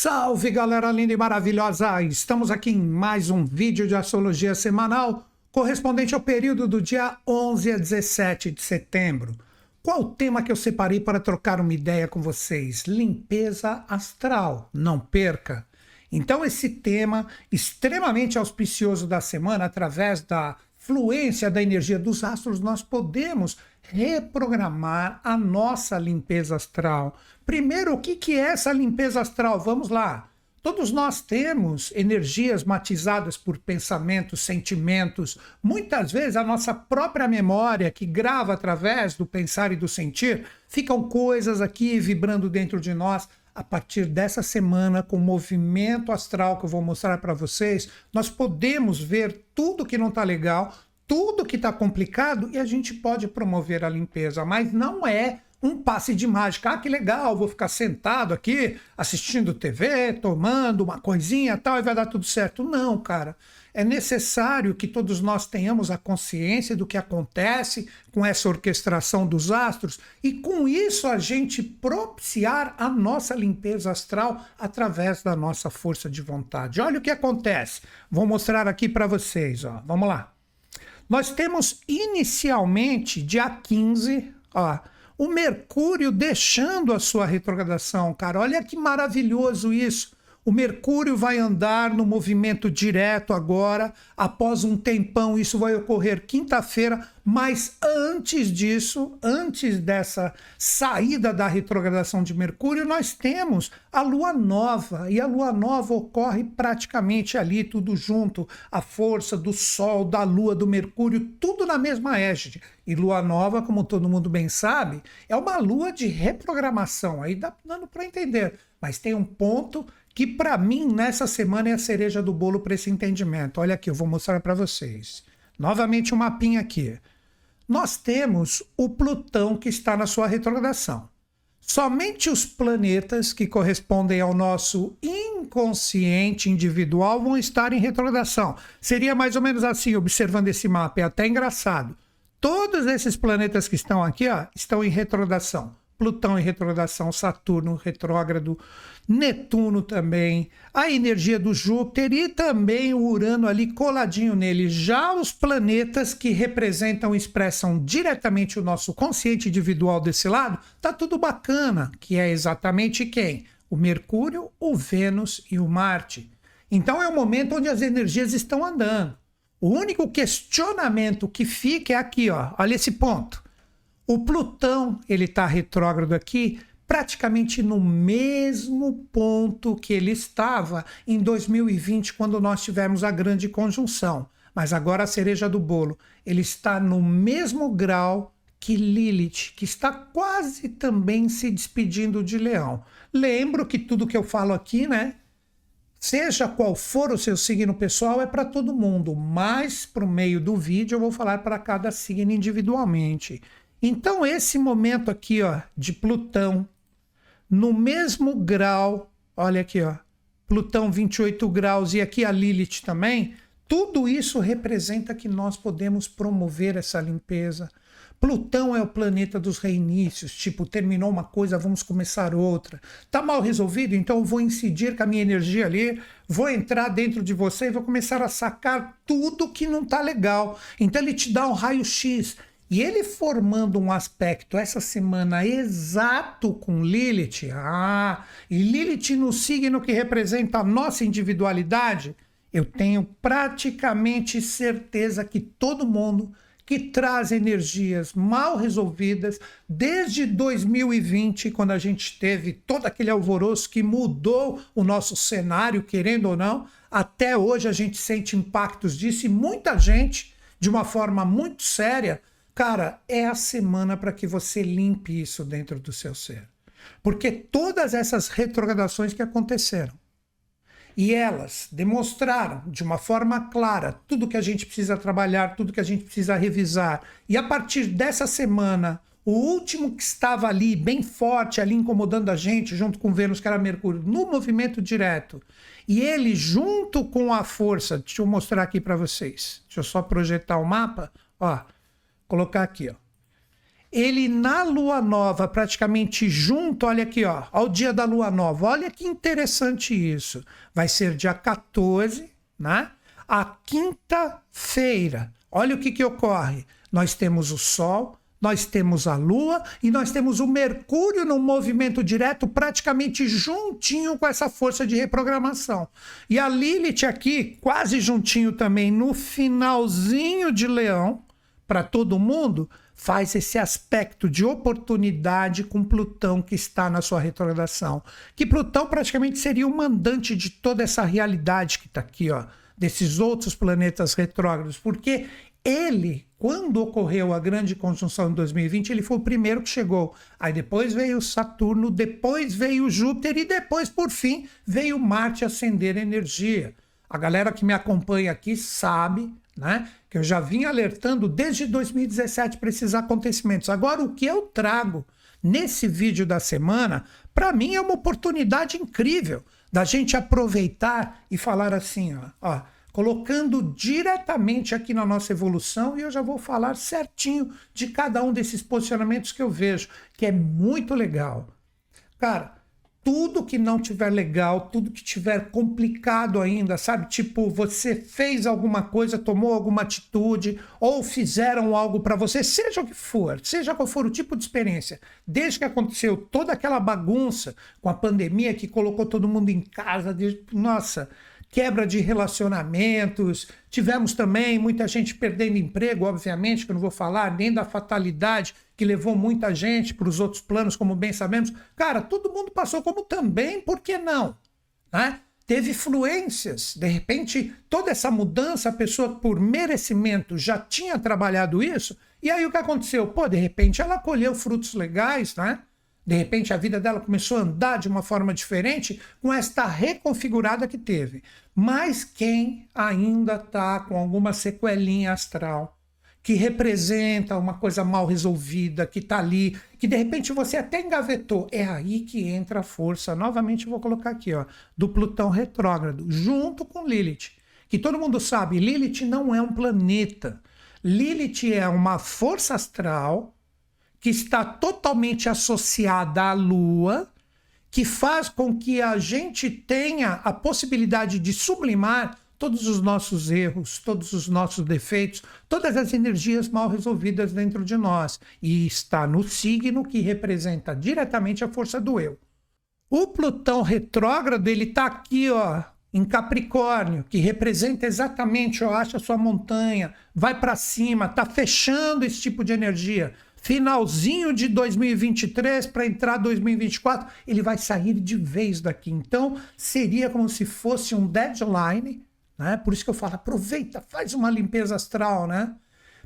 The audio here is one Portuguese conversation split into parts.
Salve galera linda e maravilhosa! Estamos aqui em mais um vídeo de astrologia semanal correspondente ao período do dia 11 a 17 de setembro. Qual o tema que eu separei para trocar uma ideia com vocês? Limpeza astral. Não perca! Então, esse tema extremamente auspicioso da semana, através da fluência da energia dos astros, nós podemos reprogramar a nossa limpeza astral. Primeiro, o que, que é essa limpeza astral? Vamos lá. Todos nós temos energias matizadas por pensamentos, sentimentos, muitas vezes a nossa própria memória, que grava através do pensar e do sentir, ficam coisas aqui vibrando dentro de nós. A partir dessa semana, com o movimento astral que eu vou mostrar para vocês, nós podemos ver tudo que não está legal, tudo que está complicado e a gente pode promover a limpeza, mas não é um passe de mágica. Ah, que legal, vou ficar sentado aqui assistindo TV, tomando uma coisinha tal e vai dar tudo certo. Não, cara. É necessário que todos nós tenhamos a consciência do que acontece com essa orquestração dos astros e com isso a gente propiciar a nossa limpeza astral através da nossa força de vontade. Olha o que acontece. Vou mostrar aqui para vocês, ó. Vamos lá. Nós temos inicialmente, dia 15, ó, o Mercúrio deixando a sua retrogradação, cara. Olha que maravilhoso isso. O Mercúrio vai andar no movimento direto agora, após um tempão, isso vai ocorrer quinta-feira, mas antes disso, antes dessa saída da retrogradação de Mercúrio, nós temos a lua nova, e a lua nova ocorre praticamente ali, tudo junto, a força do Sol, da lua, do Mercúrio, tudo na mesma égide. E lua nova, como todo mundo bem sabe, é uma lua de reprogramação, aí dá dando para entender. Mas tem um ponto que para mim nessa semana é a cereja do bolo para esse entendimento. Olha aqui, eu vou mostrar para vocês. Novamente um mapinha aqui. Nós temos o Plutão que está na sua retrogradação. Somente os planetas que correspondem ao nosso inconsciente individual vão estar em retrogradação. Seria mais ou menos assim, observando esse mapa, é até engraçado. Todos esses planetas que estão aqui ó, estão em retrogradação. Plutão em retrogradação, Saturno retrógrado, Netuno também, a energia do Júpiter e também o Urano ali coladinho nele. Já os planetas que representam e expressam diretamente o nosso consciente individual desse lado, tá tudo bacana, que é exatamente quem? O Mercúrio, o Vênus e o Marte. Então é o momento onde as energias estão andando. O único questionamento que fica é aqui, ó. Olha esse ponto. O Plutão, ele está retrógrado aqui, praticamente no mesmo ponto que ele estava em 2020, quando nós tivemos a grande conjunção. Mas agora a cereja do bolo, ele está no mesmo grau que Lilith, que está quase também se despedindo de Leão. Lembro que tudo que eu falo aqui, né? Seja qual for o seu signo pessoal, é para todo mundo, mas para o meio do vídeo eu vou falar para cada signo individualmente. Então, esse momento aqui, ó, de Plutão, no mesmo grau, olha aqui, ó, Plutão 28 graus e aqui a Lilith também, tudo isso representa que nós podemos promover essa limpeza. Plutão é o planeta dos reinícios, tipo, terminou uma coisa, vamos começar outra. Tá mal resolvido? Então vou incidir com a minha energia ali, vou entrar dentro de você e vou começar a sacar tudo que não tá legal. Então ele te dá um raio-x, e ele formando um aspecto essa semana exato com Lilith, ah, e Lilith no signo que representa a nossa individualidade, eu tenho praticamente certeza que todo mundo que traz energias mal resolvidas desde 2020, quando a gente teve todo aquele alvoroço que mudou o nosso cenário, querendo ou não, até hoje a gente sente impactos disso e muita gente, de uma forma muito séria, Cara, é a semana para que você limpe isso dentro do seu ser. Porque todas essas retrogradações que aconteceram e elas demonstraram de uma forma clara tudo que a gente precisa trabalhar, tudo que a gente precisa revisar. E a partir dessa semana, o último que estava ali, bem forte, ali incomodando a gente, junto com Vênus, que era Mercúrio, no movimento direto, e ele, junto com a força, deixa eu mostrar aqui para vocês, deixa eu só projetar o mapa, ó colocar aqui, ó. ele na lua nova, praticamente junto, olha aqui, ó, ao dia da lua nova. Olha que interessante isso. Vai ser dia 14, né? A quinta-feira. Olha o que que ocorre. Nós temos o sol, nós temos a lua e nós temos o Mercúrio no movimento direto, praticamente juntinho com essa força de reprogramação. E a Lilith aqui, quase juntinho também, no finalzinho de Leão, para todo mundo faz esse aspecto de oportunidade com Plutão que está na sua retrogradação. Que Plutão praticamente seria o mandante de toda essa realidade que está aqui, ó, desses outros planetas retrógrados, porque ele, quando ocorreu a grande conjunção em 2020, ele foi o primeiro que chegou. Aí depois veio Saturno, depois veio Júpiter e depois, por fim, veio Marte acender energia. A galera que me acompanha aqui sabe né? Que eu já vim alertando desde 2017 para esses acontecimentos. Agora, o que eu trago nesse vídeo da semana, para mim é uma oportunidade incrível da gente aproveitar e falar assim, ó, ó, colocando diretamente aqui na nossa evolução, e eu já vou falar certinho de cada um desses posicionamentos que eu vejo, que é muito legal. Cara, tudo que não tiver legal, tudo que tiver complicado ainda, sabe? Tipo, você fez alguma coisa, tomou alguma atitude, ou fizeram algo para você, seja o que for, seja qual for o tipo de experiência, desde que aconteceu toda aquela bagunça com a pandemia que colocou todo mundo em casa, de, nossa, quebra de relacionamentos. Tivemos também muita gente perdendo emprego, obviamente, que eu não vou falar, nem da fatalidade que levou muita gente para os outros planos, como bem sabemos. Cara, todo mundo passou como também, por que não? Né? Teve fluências, de repente, toda essa mudança, a pessoa por merecimento já tinha trabalhado isso, e aí o que aconteceu? Pô, de repente ela colheu frutos legais, né? De repente a vida dela começou a andar de uma forma diferente com esta reconfigurada que teve. Mas quem ainda está com alguma sequelinha astral, que representa uma coisa mal resolvida, que está ali, que de repente você até engavetou, é aí que entra a força. Novamente vou colocar aqui, ó, do Plutão retrógrado, junto com Lilith. Que todo mundo sabe, Lilith não é um planeta. Lilith é uma força astral que está totalmente associada à Lua, que faz com que a gente tenha a possibilidade de sublimar todos os nossos erros, todos os nossos defeitos, todas as energias mal resolvidas dentro de nós. E está no signo que representa diretamente a força do eu. O Plutão retrógrado, ele está aqui, ó, em Capricórnio, que representa exatamente, ó, acha sua montanha, vai para cima, está fechando esse tipo de energia finalzinho de 2023 para entrar 2024, ele vai sair de vez daqui. Então, seria como se fosse um deadline, né? Por isso que eu falo, aproveita, faz uma limpeza astral, né?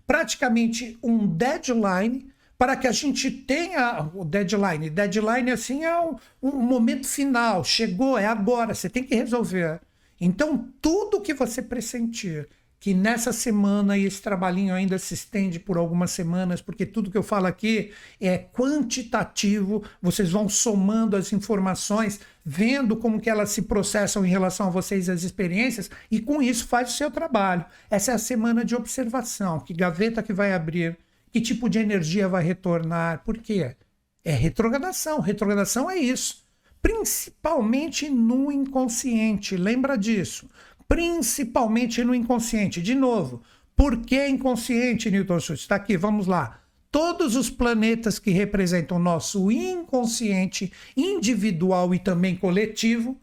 Praticamente um deadline para que a gente tenha o deadline. Deadline, assim, é um, um momento final. Chegou, é agora, você tem que resolver. Então, tudo que você pressentir que nessa semana e esse trabalhinho ainda se estende por algumas semanas, porque tudo que eu falo aqui é quantitativo, vocês vão somando as informações, vendo como que elas se processam em relação a vocês as experiências e com isso faz o seu trabalho. Essa é a semana de observação, que gaveta que vai abrir, que tipo de energia vai retornar, por quê? É retrogradação, retrogradação é isso. Principalmente no inconsciente, lembra disso principalmente no inconsciente. De novo, por que inconsciente, Newton Schultz? Está aqui, vamos lá. Todos os planetas que representam o nosso inconsciente individual e também coletivo,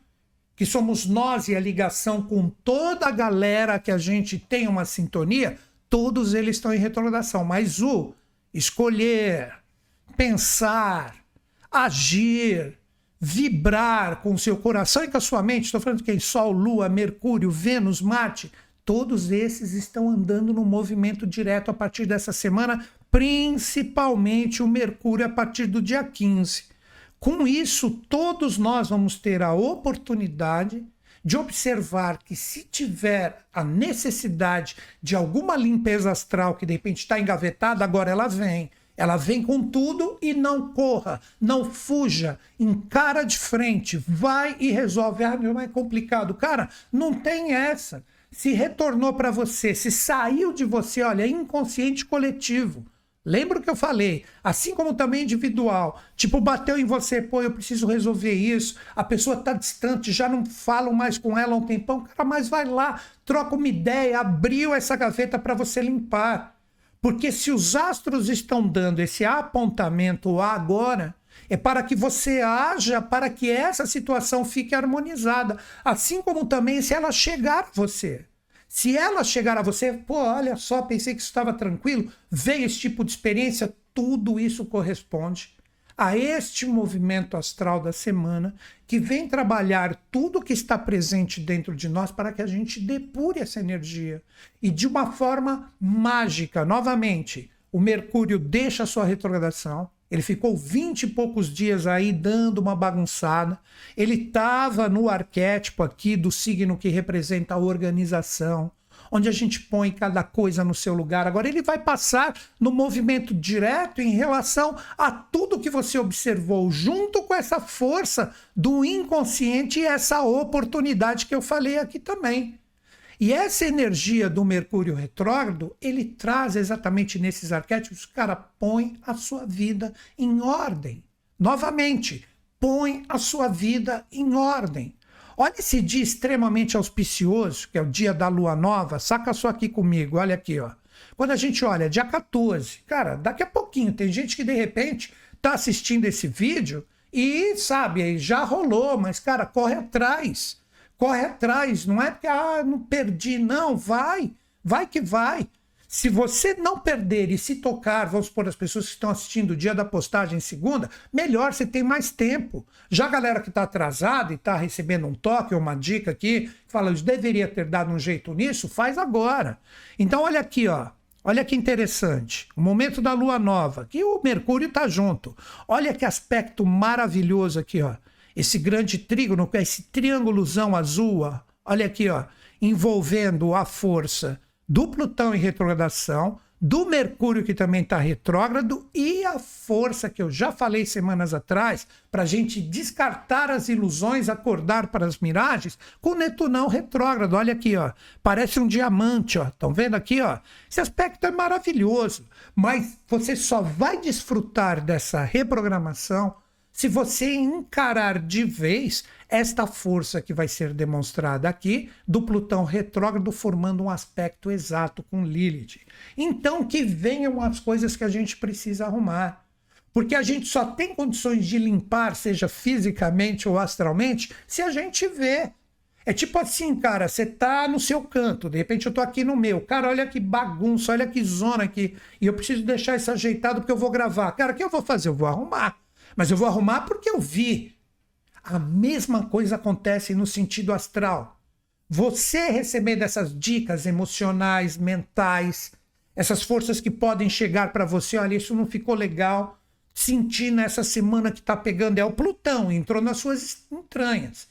que somos nós e a ligação com toda a galera que a gente tem uma sintonia, todos eles estão em retrogradação. Mas o escolher, pensar, agir, vibrar com seu coração e com a sua mente, estou falando de quem? Sol, Lua, Mercúrio, Vênus, Marte, todos esses estão andando no movimento direto a partir dessa semana, principalmente o Mercúrio a partir do dia 15. Com isso, todos nós vamos ter a oportunidade de observar que se tiver a necessidade de alguma limpeza astral que de repente está engavetada, agora ela vem. Ela vem com tudo e não corra, não fuja, encara de frente, vai e resolve. Ah, não é complicado. Cara, não tem essa. Se retornou para você, se saiu de você, olha, inconsciente coletivo. Lembra o que eu falei? Assim como também individual. Tipo, bateu em você, pô, eu preciso resolver isso. A pessoa tá distante, já não falo mais com ela há um tempão. Cara, mas vai lá, troca uma ideia, abriu essa gaveta para você limpar. Porque se os astros estão dando esse apontamento agora, é para que você haja para que essa situação fique harmonizada. Assim como também se ela chegar a você. Se ela chegar a você, pô, olha só, pensei que estava tranquilo, veio esse tipo de experiência, tudo isso corresponde a este movimento astral da semana que vem trabalhar tudo que está presente dentro de nós para que a gente depure essa energia. E de uma forma mágica, novamente, o Mercúrio deixa a sua retrogradação, ele ficou vinte e poucos dias aí dando uma bagunçada. Ele estava no arquétipo aqui do signo que representa a organização, onde a gente põe cada coisa no seu lugar. Agora ele vai passar no movimento direto em relação a tudo que você observou, junto com essa força do inconsciente e essa oportunidade que eu falei aqui também. E essa energia do Mercúrio retrógrado, ele traz exatamente nesses arquétipos, cara, põe a sua vida em ordem. Novamente, põe a sua vida em ordem. Olha esse dia extremamente auspicioso, que é o dia da lua nova. Saca só aqui comigo, olha aqui, ó. Quando a gente olha, dia 14, cara, daqui a pouquinho, tem gente que de repente tá assistindo esse vídeo e sabe, já rolou, mas cara, corre atrás corre atrás, não é porque ah, não perdi, não, vai, vai que vai. Se você não perder e se tocar, vamos supor, as pessoas que estão assistindo o dia da postagem segunda, melhor, você tem mais tempo. Já a galera que está atrasada e está recebendo um toque ou uma dica aqui, fala, eu deveria ter dado um jeito nisso, faz agora. Então, olha aqui, ó. Olha que interessante. O momento da lua nova, que o Mercúrio está junto. Olha que aspecto maravilhoso aqui, ó esse grande trígono, esse triângulozão azul, ó, olha aqui, ó, envolvendo a força do Plutão em retrogradação, do Mercúrio que também está retrógrado e a força que eu já falei semanas atrás para a gente descartar as ilusões, acordar para as miragens com Netunão retrógrado. Olha aqui, ó, parece um diamante, ó. Estão vendo aqui, ó? Esse aspecto é maravilhoso, mas você só vai desfrutar dessa reprogramação se você encarar de vez esta força que vai ser demonstrada aqui do Plutão retrógrado formando um aspecto exato com Lilith. Então que venham as coisas que a gente precisa arrumar. Porque a gente só tem condições de limpar, seja fisicamente ou astralmente, se a gente vê. É tipo assim, cara, você tá no seu canto, de repente eu tô aqui no meu. Cara, olha que bagunça, olha que zona aqui. E eu preciso deixar isso ajeitado porque eu vou gravar. Cara, o que eu vou fazer? Eu vou arrumar. Mas eu vou arrumar porque eu vi. A mesma coisa acontece no sentido astral. Você recebendo essas dicas emocionais, mentais, essas forças que podem chegar para você, olha, isso não ficou legal. Sentir nessa semana que está pegando é o Plutão, entrou nas suas entranhas.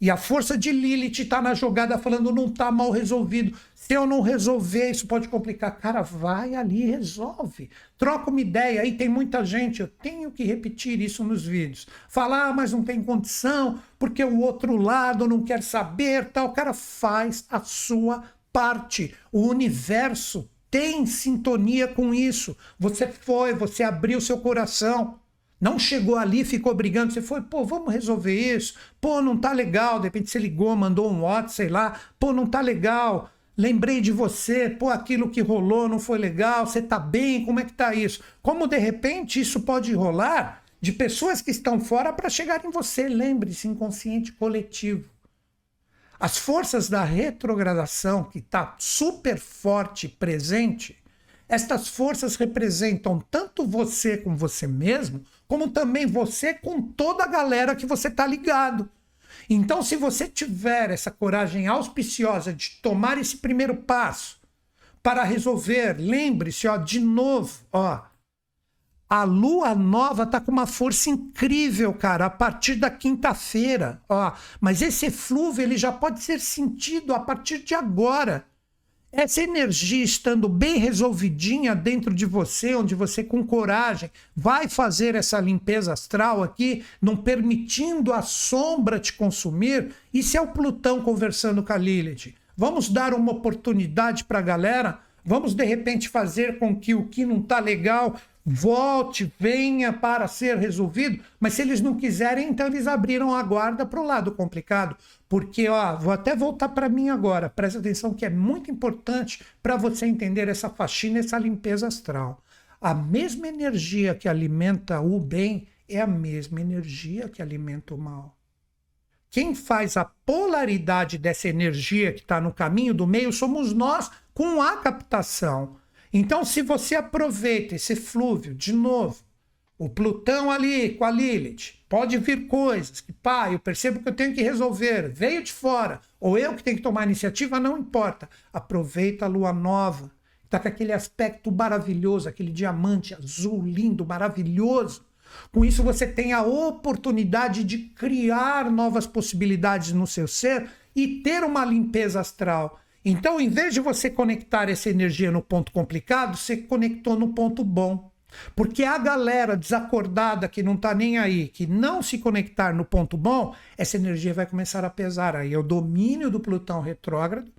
E a força de Lilith está na jogada falando não está mal resolvido. Se eu não resolver, isso pode complicar. Cara, vai ali e resolve. Troca uma ideia. Aí tem muita gente, eu tenho que repetir isso nos vídeos. Falar, ah, mas não tem condição, porque o outro lado não quer saber, tal. Cara, faz a sua parte. O universo tem sintonia com isso. Você foi, você abriu seu coração. Não chegou ali, ficou brigando, você foi, pô, vamos resolver isso. Pô, não tá legal. De repente você ligou, mandou um WhatsApp, sei lá. Pô, não tá legal. Lembrei de você, pô, aquilo que rolou não foi legal. Você tá bem? Como é que tá isso? Como de repente isso pode rolar de pessoas que estão fora para chegar em você. Lembre-se, inconsciente coletivo. As forças da retrogradação, que está super forte presente, estas forças representam tanto você com você mesmo, como também você com toda a galera que você está ligado. Então, se você tiver essa coragem auspiciosa de tomar esse primeiro passo para resolver, lembre-se, ó, de novo, ó, a lua nova tá com uma força incrível, cara, a partir da quinta-feira, ó. Mas esse eflúvio ele já pode ser sentido a partir de agora. Essa energia estando bem resolvidinha dentro de você, onde você com coragem vai fazer essa limpeza astral aqui, não permitindo a sombra te consumir, isso é o Plutão conversando com a Lilith. Vamos dar uma oportunidade para a galera Vamos de repente fazer com que o que não está legal volte, venha para ser resolvido. Mas se eles não quiserem, então eles abriram a guarda para o lado complicado. Porque, ó, vou até voltar para mim agora. Presta atenção que é muito importante para você entender essa faxina, essa limpeza astral. A mesma energia que alimenta o bem é a mesma energia que alimenta o mal. Quem faz a polaridade dessa energia que está no caminho do meio somos nós com a captação. Então, se você aproveita esse flúvio, de novo, o Plutão ali com a Lilith, pode vir coisas que, pá, eu percebo que eu tenho que resolver, veio de fora, ou eu que tenho que tomar iniciativa, não importa. Aproveita a lua nova, está com aquele aspecto maravilhoso, aquele diamante azul lindo, maravilhoso. Com isso, você tem a oportunidade de criar novas possibilidades no seu ser e ter uma limpeza astral. Então, em vez de você conectar essa energia no ponto complicado, você conectou no ponto bom. Porque a galera desacordada que não está nem aí, que não se conectar no ponto bom, essa energia vai começar a pesar. Aí é o domínio do Plutão retrógrado,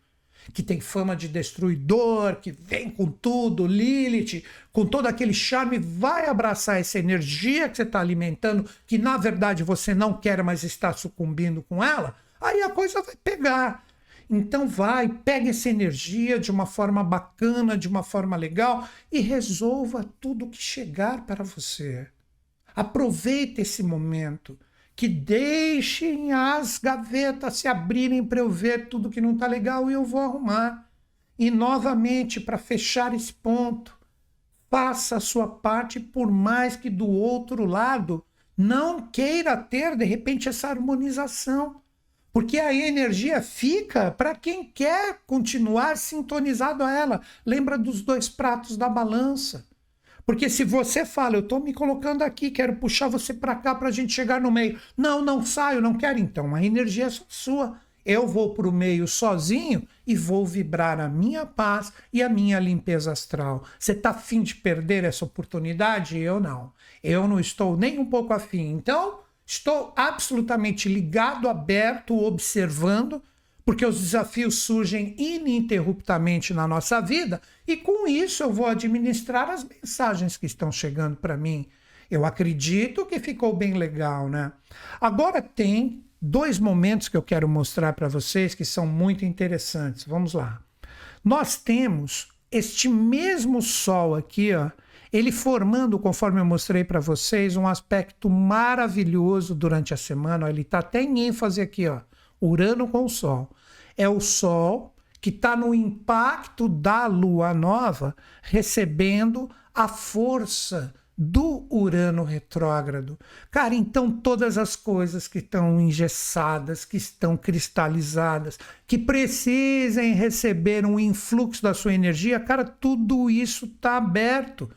que tem fama de destruidor, que vem com tudo, Lilith, com todo aquele charme, vai abraçar essa energia que você está alimentando, que na verdade você não quer, mas está sucumbindo com ela. Aí a coisa vai pegar. Então vai, pega essa energia de uma forma bacana, de uma forma legal e resolva tudo que chegar para você. Aproveite esse momento, que deixem as gavetas se abrirem para eu ver tudo que não está legal e eu vou arrumar. E novamente, para fechar esse ponto, faça a sua parte, por mais que do outro lado não queira ter de repente essa harmonização. Porque a energia fica para quem quer continuar sintonizado a ela. Lembra dos dois pratos da balança. Porque se você fala, eu estou me colocando aqui, quero puxar você para cá para a gente chegar no meio. Não, não saio, não quero. Então, a energia é sua. Eu vou para o meio sozinho e vou vibrar a minha paz e a minha limpeza astral. Você está afim de perder essa oportunidade? Eu não. Eu não estou nem um pouco afim. Então, Estou absolutamente ligado, aberto, observando, porque os desafios surgem ininterruptamente na nossa vida e com isso eu vou administrar as mensagens que estão chegando para mim. Eu acredito que ficou bem legal, né? Agora tem dois momentos que eu quero mostrar para vocês que são muito interessantes. Vamos lá. Nós temos este mesmo sol aqui, ó, ele formando, conforme eu mostrei para vocês, um aspecto maravilhoso durante a semana. Ele está até em ênfase aqui, ó, Urano com o Sol. É o Sol que está no impacto da Lua nova, recebendo a força do Urano retrógrado. Cara, então todas as coisas que estão engessadas, que estão cristalizadas, que precisem receber um influxo da sua energia, cara, tudo isso está aberto.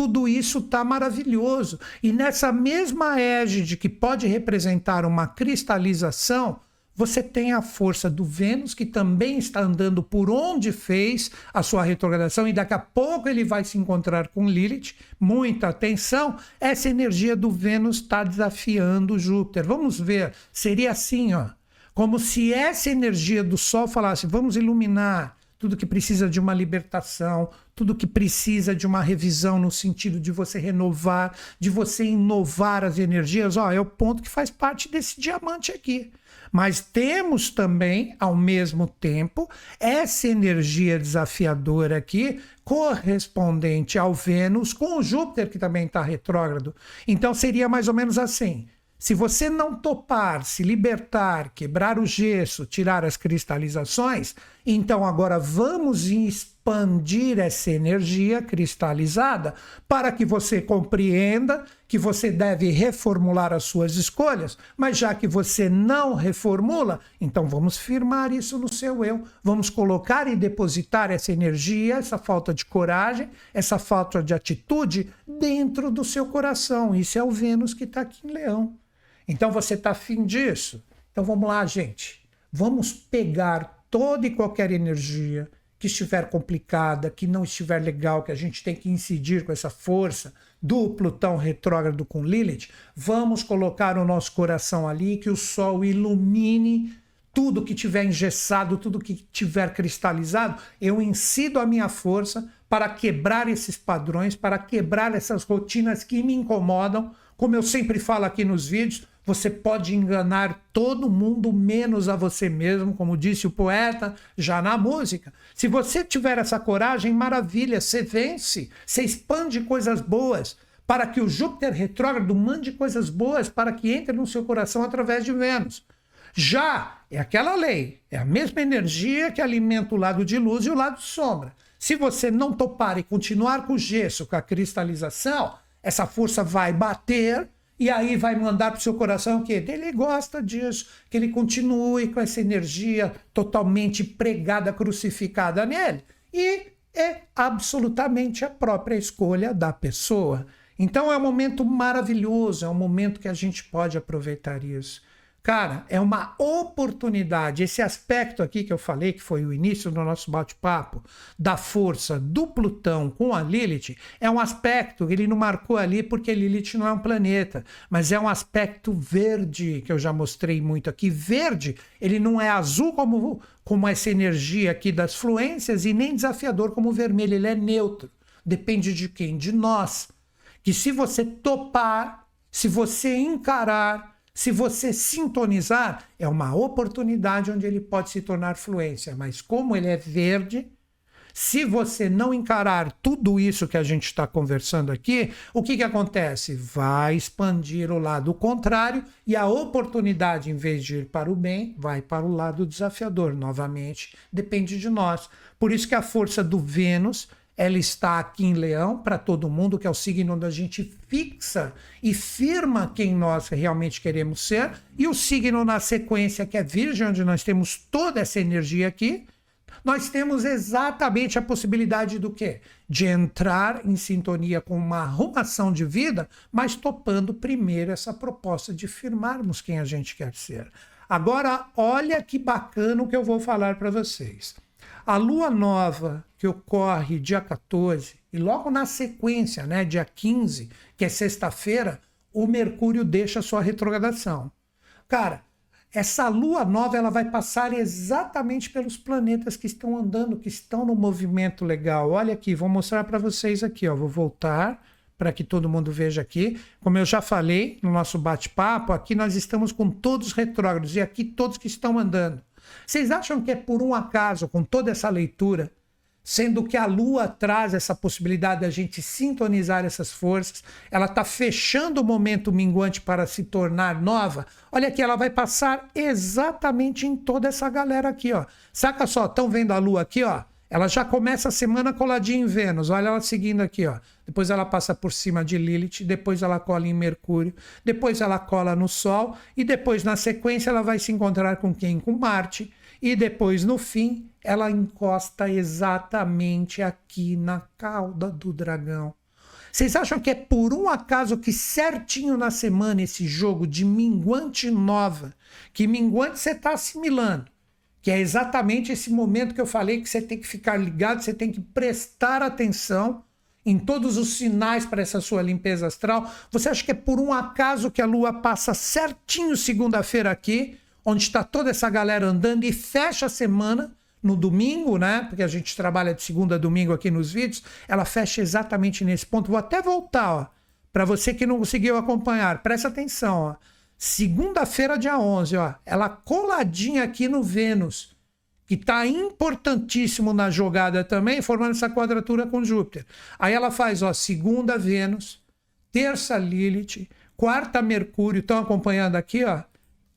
Tudo isso está maravilhoso. E nessa mesma égide que pode representar uma cristalização, você tem a força do Vênus, que também está andando por onde fez a sua retrogradação, e daqui a pouco ele vai se encontrar com Lilith. Muita atenção, essa energia do Vênus está desafiando Júpiter. Vamos ver, seria assim, ó. Como se essa energia do Sol falasse: vamos iluminar, tudo que precisa de uma libertação, tudo que precisa de uma revisão no sentido de você renovar, de você inovar as energias, ó, é o ponto que faz parte desse diamante aqui. Mas temos também, ao mesmo tempo, essa energia desafiadora aqui, correspondente ao Vênus, com o Júpiter, que também está retrógrado. Então seria mais ou menos assim: se você não topar se libertar, quebrar o gesso, tirar as cristalizações, então agora vamos expandir essa energia cristalizada para que você compreenda que você deve reformular as suas escolhas, mas já que você não reformula, então vamos firmar isso no seu eu, vamos colocar e depositar essa energia, essa falta de coragem, essa falta de atitude dentro do seu coração. Isso é o Vênus que está aqui em Leão. Então você está afim disso? Então vamos lá, gente. Vamos pegar toda e qualquer energia que estiver complicada, que não estiver legal, que a gente tem que incidir com essa força do Plutão retrógrado com Lilith, vamos colocar o nosso coração ali, que o Sol ilumine tudo que tiver engessado, tudo que tiver cristalizado, eu incido a minha força para quebrar esses padrões, para quebrar essas rotinas que me incomodam. Como eu sempre falo aqui nos vídeos, você pode enganar todo mundo menos a você mesmo, como disse o poeta já na música. Se você tiver essa coragem, maravilha, você vence, você expande coisas boas para que o Júpiter retrógrado mande coisas boas para que entre no seu coração através de Vênus. Já é aquela lei, é a mesma energia que alimenta o lado de luz e o lado de sombra. Se você não topar e continuar com o gesso, com a cristalização, essa força vai bater e aí vai mandar para o seu coração que ele gosta disso, que ele continue com essa energia totalmente pregada, crucificada nele. E é absolutamente a própria escolha da pessoa. Então é um momento maravilhoso, é um momento que a gente pode aproveitar isso. Cara, é uma oportunidade. Esse aspecto aqui que eu falei, que foi o início do nosso bate-papo, da força do Plutão com a Lilith, é um aspecto ele não marcou ali porque Lilith não é um planeta, mas é um aspecto verde que eu já mostrei muito aqui. Verde, ele não é azul como, como essa energia aqui das fluências e nem desafiador como o vermelho, ele é neutro. Depende de quem? De nós. Que se você topar, se você encarar, se você sintonizar, é uma oportunidade onde ele pode se tornar fluência, mas como ele é verde, se você não encarar tudo isso que a gente está conversando aqui, o que, que acontece? Vai expandir o lado contrário e a oportunidade, em vez de ir para o bem, vai para o lado desafiador. Novamente, depende de nós. Por isso que a força do Vênus ela está aqui em Leão para todo mundo, que é o signo onde a gente fixa e firma quem nós realmente queremos ser, e o signo na sequência, que é Virgem, onde nós temos toda essa energia aqui, nós temos exatamente a possibilidade do quê? De entrar em sintonia com uma arrumação de vida, mas topando primeiro essa proposta de firmarmos quem a gente quer ser. Agora, olha que bacana o que eu vou falar para vocês. A lua nova que ocorre dia 14 e logo na sequência, né, dia 15, que é sexta-feira, o Mercúrio deixa sua retrogradação. Cara, essa lua nova ela vai passar exatamente pelos planetas que estão andando, que estão no movimento legal. Olha aqui, vou mostrar para vocês aqui, ó. Vou voltar para que todo mundo veja aqui. Como eu já falei no nosso bate-papo, aqui nós estamos com todos os retrógrados e aqui todos que estão andando. Vocês acham que é por um acaso, com toda essa leitura, sendo que a Lua traz essa possibilidade da gente sintonizar essas forças, ela está fechando o momento minguante para se tornar nova. Olha aqui, ela vai passar exatamente em toda essa galera aqui, ó. Saca só, estão vendo a Lua aqui, ó? Ela já começa a semana coladinha em Vênus. Olha ela seguindo aqui, ó. Depois ela passa por cima de Lilith, depois ela cola em Mercúrio, depois ela cola no Sol e depois na sequência ela vai se encontrar com quem? Com Marte. E depois no fim ela encosta exatamente aqui na cauda do dragão. Vocês acham que é por um acaso que certinho na semana esse jogo de minguante nova, que minguante você está assimilando, que é exatamente esse momento que eu falei que você tem que ficar ligado, você tem que prestar atenção em todos os sinais para essa sua limpeza astral. Você acha que é por um acaso que a lua passa certinho segunda-feira aqui, onde está toda essa galera andando e fecha a semana no domingo, né? Porque a gente trabalha de segunda a domingo aqui nos vídeos, ela fecha exatamente nesse ponto. Vou até voltar, ó, para você que não conseguiu acompanhar. Presta atenção, ó. Segunda-feira, dia 11, ó, ela coladinha aqui no Vênus, que está importantíssimo na jogada também, formando essa quadratura com Júpiter. Aí ela faz, ó, segunda Vênus, terça Lilith, quarta Mercúrio, estão acompanhando aqui, ó,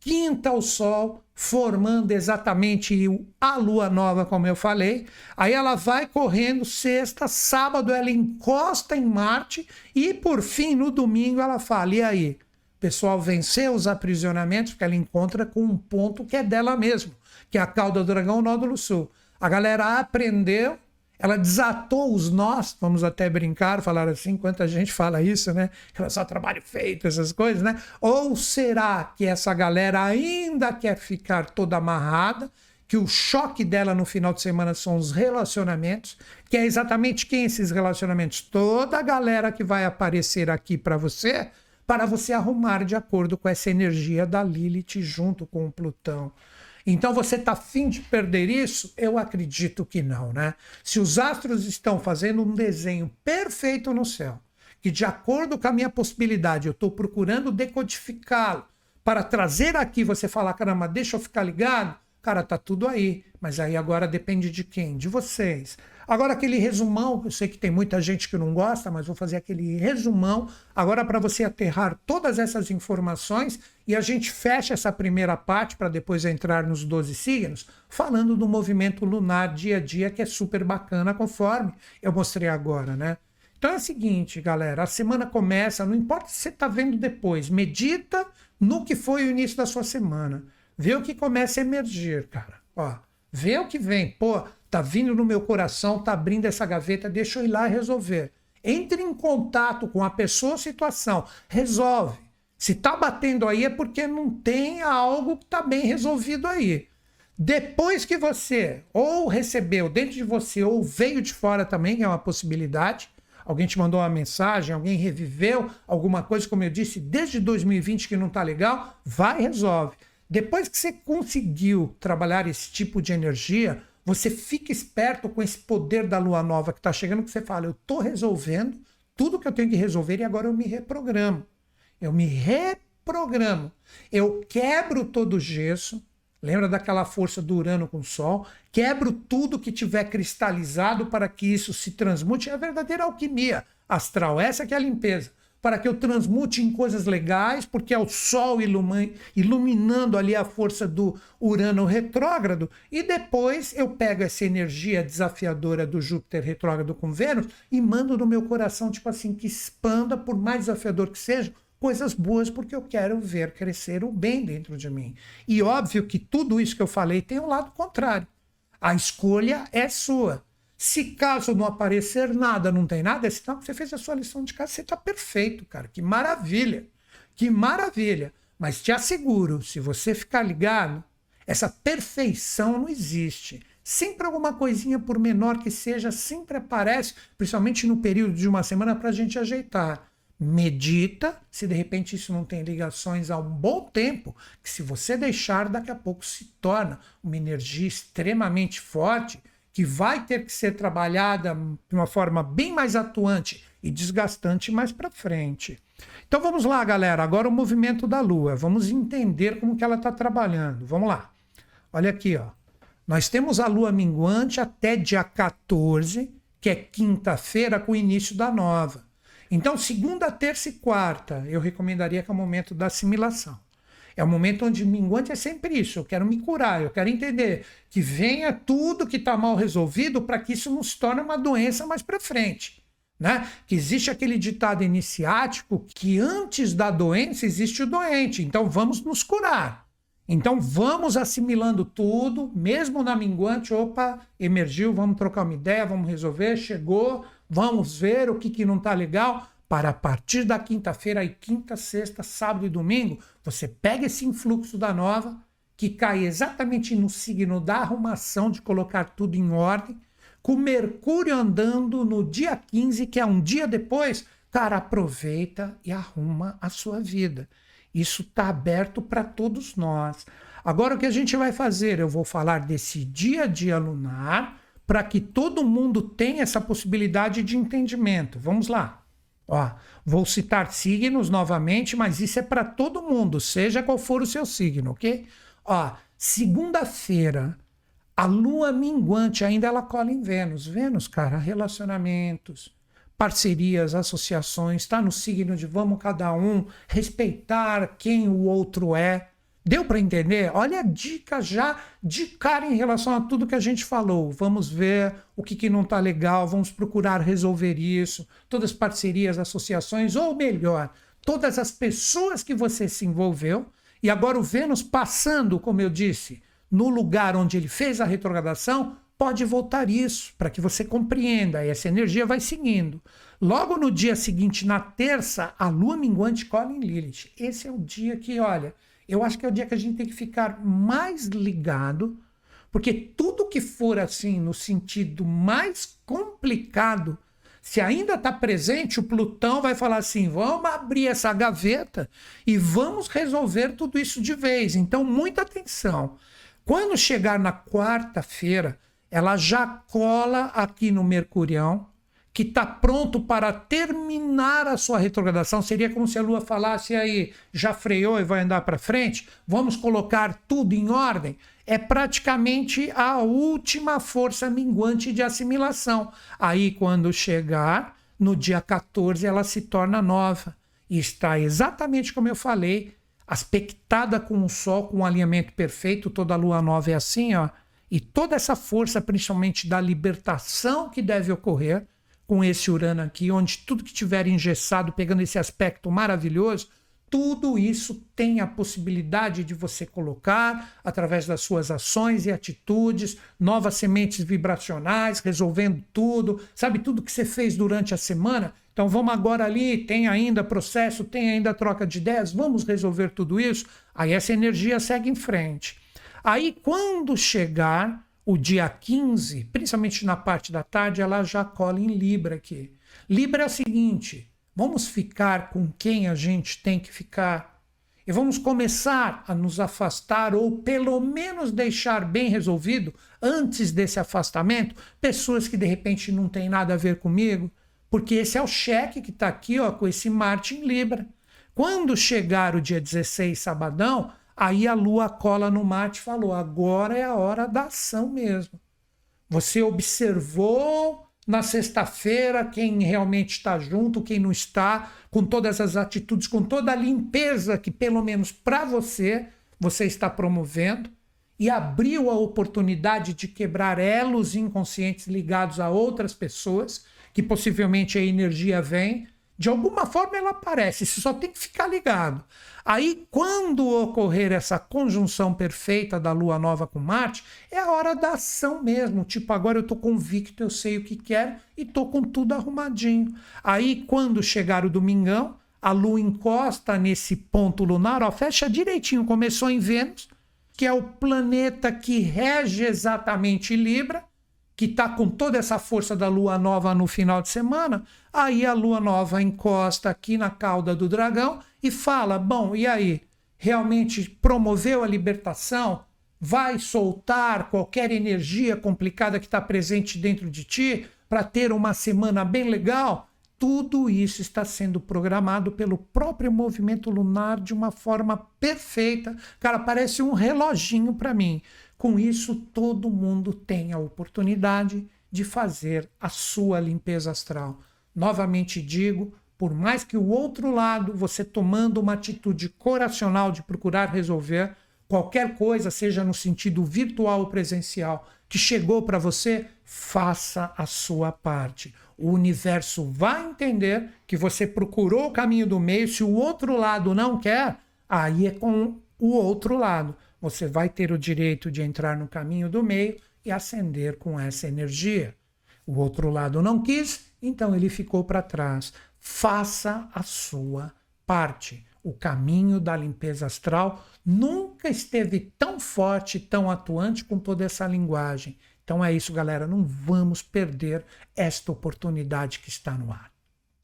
quinta o Sol, formando exatamente a lua nova, como eu falei. Aí ela vai correndo, sexta, sábado ela encosta em Marte e por fim no domingo ela fala: "E aí, pessoal venceu os aprisionamentos, porque ela encontra com um ponto que é dela mesmo, que é a cauda do dragão nódulo sul. A galera aprendeu, ela desatou os nós, vamos até brincar, falar assim, enquanto a gente fala isso, né? Ela só trabalho feito, essas coisas, né? Ou será que essa galera ainda quer ficar toda amarrada? que o choque dela no final de semana são os relacionamentos, que é exatamente quem esses relacionamentos? Toda a galera que vai aparecer aqui para você para você arrumar de acordo com essa energia da Lilith junto com o Plutão. Então você está afim de perder isso? Eu acredito que não, né? Se os astros estão fazendo um desenho perfeito no céu, que de acordo com a minha possibilidade eu estou procurando decodificá-lo para trazer aqui, você falar, caramba, deixa eu ficar ligado, cara, tá tudo aí. Mas aí agora depende de quem? De vocês. Agora, aquele resumão, eu sei que tem muita gente que não gosta, mas vou fazer aquele resumão agora para você aterrar todas essas informações e a gente fecha essa primeira parte para depois entrar nos 12 signos, falando do movimento lunar dia a dia, que é super bacana, conforme eu mostrei agora, né? Então é o seguinte, galera, a semana começa, não importa se você está vendo depois, medita no que foi o início da sua semana. Vê o que começa a emergir, cara. Ó, vê o que vem. Pô, tá vindo no meu coração, tá abrindo essa gaveta, deixa eu ir lá resolver. Entre em contato com a pessoa ou situação, resolve. Se tá batendo aí é porque não tem algo que tá bem resolvido aí. Depois que você ou recebeu dentro de você ou veio de fora também, que é uma possibilidade, alguém te mandou uma mensagem, alguém reviveu alguma coisa, como eu disse, desde 2020 que não tá legal, vai e resolve. Depois que você conseguiu trabalhar esse tipo de energia, você fica esperto com esse poder da lua nova que está chegando, que você fala, eu estou resolvendo tudo que eu tenho que resolver e agora eu me reprogramo. Eu me reprogramo. Eu quebro todo o gesso. Lembra daquela força do Urano com o Sol? Quebro tudo que tiver cristalizado para que isso se transmute. É a verdadeira alquimia astral. Essa que é a limpeza para que eu transmute em coisas legais, porque é o Sol iluminando ali a força do Urano retrógrado, e depois eu pego essa energia desafiadora do Júpiter retrógrado com Vênus e mando no meu coração, tipo assim, que expanda, por mais desafiador que seja, coisas boas, porque eu quero ver crescer o bem dentro de mim. E óbvio que tudo isso que eu falei tem um lado contrário. A escolha é sua. Se caso não aparecer nada, não tem nada, é sinal que você fez a sua lição de casa, você está perfeito, cara. Que maravilha. Que maravilha. Mas te asseguro, se você ficar ligado, essa perfeição não existe. Sempre alguma coisinha, por menor que seja, sempre aparece, principalmente no período de uma semana, para a gente ajeitar. Medita, se de repente isso não tem ligações há um bom tempo, que se você deixar, daqui a pouco se torna uma energia extremamente forte que vai ter que ser trabalhada de uma forma bem mais atuante e desgastante mais para frente. Então vamos lá, galera. Agora o movimento da Lua. Vamos entender como que ela está trabalhando. Vamos lá. Olha aqui, ó. Nós temos a Lua minguante até dia 14, que é quinta-feira, com o início da nova. Então, segunda, terça e quarta, eu recomendaria que é o momento da assimilação. É o momento onde minguante é sempre isso. Eu quero me curar, eu quero entender que venha tudo que está mal resolvido para que isso não se torne uma doença mais para frente. Né? Que existe aquele ditado iniciático que antes da doença existe o doente. Então vamos nos curar. Então vamos assimilando tudo, mesmo na minguante, opa, emergiu, vamos trocar uma ideia, vamos resolver, chegou, vamos ver o que, que não está legal para a partir da quinta-feira, aí quinta, sexta, sábado e domingo, você pega esse influxo da nova, que cai exatamente no signo da arrumação, de colocar tudo em ordem, com Mercúrio andando no dia 15, que é um dia depois, cara, aproveita e arruma a sua vida. Isso está aberto para todos nós. Agora, o que a gente vai fazer? Eu vou falar desse dia a dia lunar para que todo mundo tenha essa possibilidade de entendimento. Vamos lá. Ó, vou citar signos novamente, mas isso é para todo mundo, seja qual for o seu signo, ok? Ó, segunda-feira, a lua minguante ainda ela cola em Vênus. Vênus, cara, relacionamentos, parcerias, associações, está no signo de vamos cada um respeitar quem o outro é. Deu para entender? Olha a dica já de cara em relação a tudo que a gente falou. Vamos ver o que, que não está legal, vamos procurar resolver isso. Todas as parcerias, associações, ou melhor, todas as pessoas que você se envolveu. E agora o Vênus passando, como eu disse, no lugar onde ele fez a retrogradação, pode voltar isso, para que você compreenda. E essa energia vai seguindo. Logo no dia seguinte, na terça, a lua minguante cola em Lilith. Esse é o dia que, olha eu acho que é o dia que a gente tem que ficar mais ligado, porque tudo que for assim, no sentido mais complicado, se ainda está presente, o Plutão vai falar assim: vamos abrir essa gaveta e vamos resolver tudo isso de vez. Então, muita atenção. Quando chegar na quarta-feira, ela já cola aqui no Mercurião, que está pronto para terminar a sua retrogradação. Seria como se a Lua falasse aí, já freou e vai andar para frente, vamos colocar tudo em ordem. É praticamente a última força minguante de assimilação. Aí, quando chegar, no dia 14, ela se torna nova. E está exatamente como eu falei, aspectada com o Sol, com um alinhamento perfeito, toda a lua nova é assim, ó. E toda essa força, principalmente da libertação que deve ocorrer com esse Urano aqui, onde tudo que tiver engessado, pegando esse aspecto maravilhoso, tudo isso tem a possibilidade de você colocar, através das suas ações e atitudes, novas sementes vibracionais, resolvendo tudo, sabe, tudo que você fez durante a semana. Então vamos agora ali, tem ainda processo, tem ainda troca de ideias, vamos resolver tudo isso. Aí essa energia segue em frente. Aí quando chegar o dia 15, principalmente na parte da tarde, ela já cola em Libra aqui. Libra é o seguinte: Vamos ficar com quem a gente tem que ficar. E vamos começar a nos afastar, ou pelo menos deixar bem resolvido, antes desse afastamento, pessoas que de repente não têm nada a ver comigo, porque esse é o cheque que está aqui ó, com esse Marte em Libra. Quando chegar o dia 16, sabadão, aí a Lua cola no Marte e falou: agora é a hora da ação mesmo. Você observou na sexta-feira, quem realmente está junto, quem não está, com todas as atitudes, com toda a limpeza que, pelo menos para você, você está promovendo, e abriu a oportunidade de quebrar elos inconscientes ligados a outras pessoas, que possivelmente a energia vem, de alguma forma ela aparece, você só tem que ficar ligado. Aí, quando ocorrer essa conjunção perfeita da Lua nova com Marte, é a hora da ação mesmo. Tipo, agora eu estou convicto, eu sei o que quero e estou com tudo arrumadinho. Aí, quando chegar o domingão, a Lua encosta nesse ponto lunar, ó, fecha direitinho, começou em Vênus, que é o planeta que rege exatamente Libra, que está com toda essa força da lua nova no final de semana, aí a lua nova encosta aqui na cauda do dragão e fala: bom, e aí? Realmente promoveu a libertação? Vai soltar qualquer energia complicada que está presente dentro de ti para ter uma semana bem legal? Tudo isso está sendo programado pelo próprio movimento lunar de uma forma perfeita. Cara, parece um reloginho para mim. Com isso, todo mundo tem a oportunidade de fazer a sua limpeza astral. Novamente digo, por mais que o outro lado, você tomando uma atitude coracional de procurar resolver qualquer coisa, seja no sentido virtual ou presencial, que chegou para você, faça a sua parte. O universo vai entender que você procurou o caminho do meio. Se o outro lado não quer, aí é com o outro lado você vai ter o direito de entrar no caminho do meio e ascender com essa energia. O outro lado não quis, então ele ficou para trás. Faça a sua parte. O caminho da limpeza astral nunca esteve tão forte, tão atuante com toda essa linguagem. Então é isso, galera. Não vamos perder esta oportunidade que está no ar.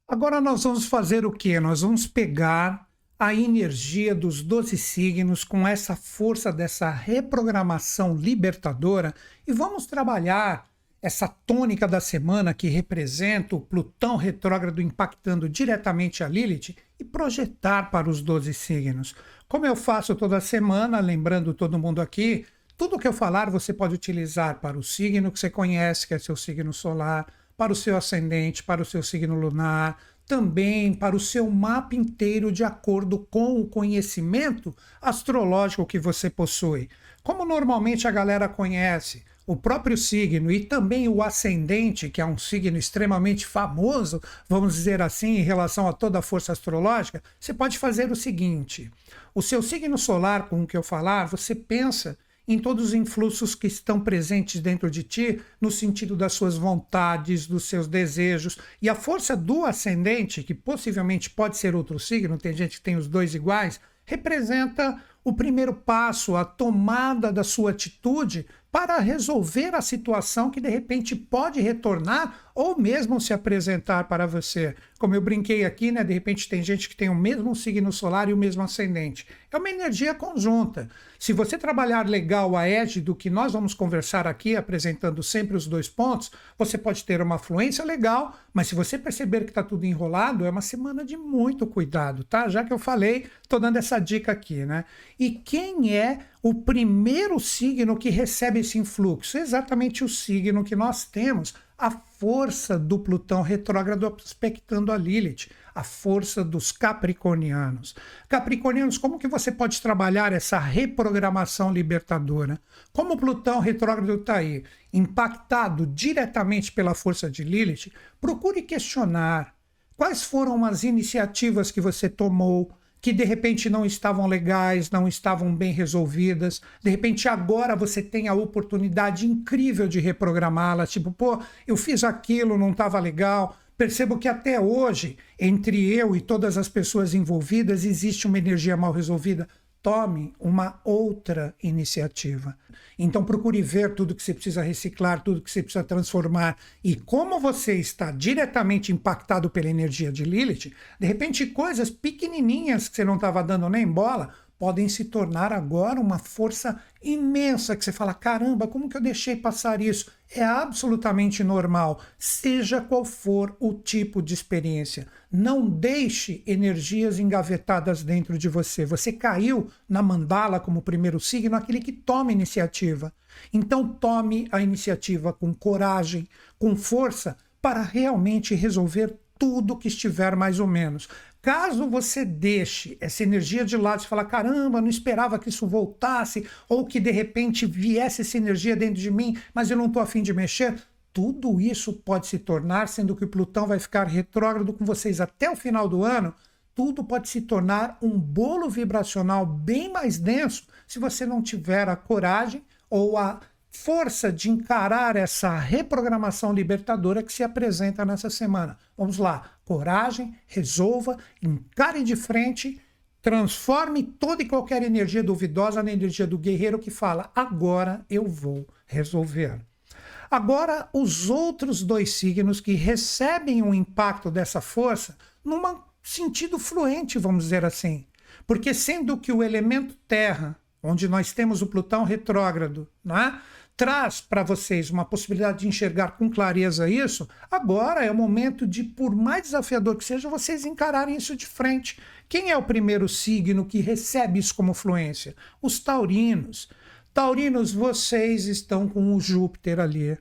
Agora nós vamos fazer o que? Nós vamos pegar a energia dos 12 signos com essa força dessa reprogramação libertadora e vamos trabalhar essa tônica da semana que representa o Plutão retrógrado impactando diretamente a Lilith e projetar para os 12 signos. Como eu faço toda semana, lembrando todo mundo aqui, tudo que eu falar você pode utilizar para o signo que você conhece, que é seu signo solar, para o seu ascendente, para o seu signo lunar, também para o seu mapa inteiro de acordo com o conhecimento astrológico que você possui. Como normalmente a galera conhece o próprio signo e também o ascendente, que é um signo extremamente famoso, vamos dizer assim, em relação a toda a força astrológica, você pode fazer o seguinte: o seu signo solar, com o que eu falar, você pensa em todos os influxos que estão presentes dentro de ti, no sentido das suas vontades, dos seus desejos. E a força do ascendente, que possivelmente pode ser outro signo, tem gente que tem os dois iguais, representa o primeiro passo, a tomada da sua atitude para resolver a situação que de repente pode retornar ou mesmo se apresentar para você. Como eu brinquei aqui, né? De repente tem gente que tem o mesmo signo solar e o mesmo ascendente. É uma energia conjunta. Se você trabalhar legal a edge do que nós vamos conversar aqui, apresentando sempre os dois pontos, você pode ter uma fluência legal, mas se você perceber que está tudo enrolado, é uma semana de muito cuidado, tá? Já que eu falei, estou dando essa dica aqui, né? E quem é o primeiro signo que recebe esse influxo? Exatamente o signo que nós temos a força do Plutão retrógrado aspectando a Lilith, a força dos capricornianos. Capricornianos, como que você pode trabalhar essa reprogramação libertadora? Como Plutão retrógrado está aí, impactado diretamente pela força de Lilith, procure questionar quais foram as iniciativas que você tomou, que de repente não estavam legais, não estavam bem resolvidas. De repente agora você tem a oportunidade incrível de reprogramá-la, tipo, pô, eu fiz aquilo, não estava legal. Percebo que até hoje, entre eu e todas as pessoas envolvidas, existe uma energia mal resolvida tome uma outra iniciativa. Então procure ver tudo que você precisa reciclar, tudo que você precisa transformar. E como você está diretamente impactado pela energia de Lilith, de repente coisas pequenininhas que você não estava dando nem bola podem se tornar agora uma força imensa que você fala: caramba, como que eu deixei passar isso? É absolutamente normal, seja qual for o tipo de experiência. Não deixe energias engavetadas dentro de você. Você caiu na mandala como primeiro signo, aquele que toma iniciativa. Então, tome a iniciativa com coragem, com força, para realmente resolver tudo que estiver mais ou menos. Caso você deixe essa energia de lado e falar, caramba, não esperava que isso voltasse, ou que de repente viesse essa energia dentro de mim, mas eu não estou afim de mexer, tudo isso pode se tornar, sendo que o Plutão vai ficar retrógrado com vocês até o final do ano, tudo pode se tornar um bolo vibracional bem mais denso se você não tiver a coragem ou a força de encarar essa reprogramação libertadora que se apresenta nessa semana. Vamos lá, coragem, resolva, encare de frente, transforme toda e qualquer energia duvidosa na energia do guerreiro que fala: agora eu vou resolver. Agora, os outros dois signos que recebem o impacto dessa força num sentido fluente, vamos dizer assim. Porque sendo que o elemento terra, onde nós temos o Plutão retrógrado, né, traz para vocês uma possibilidade de enxergar com clareza isso, agora é o momento de, por mais desafiador que seja, vocês encararem isso de frente. Quem é o primeiro signo que recebe isso como fluência? Os taurinos. Taurinos, vocês estão com o Júpiter ali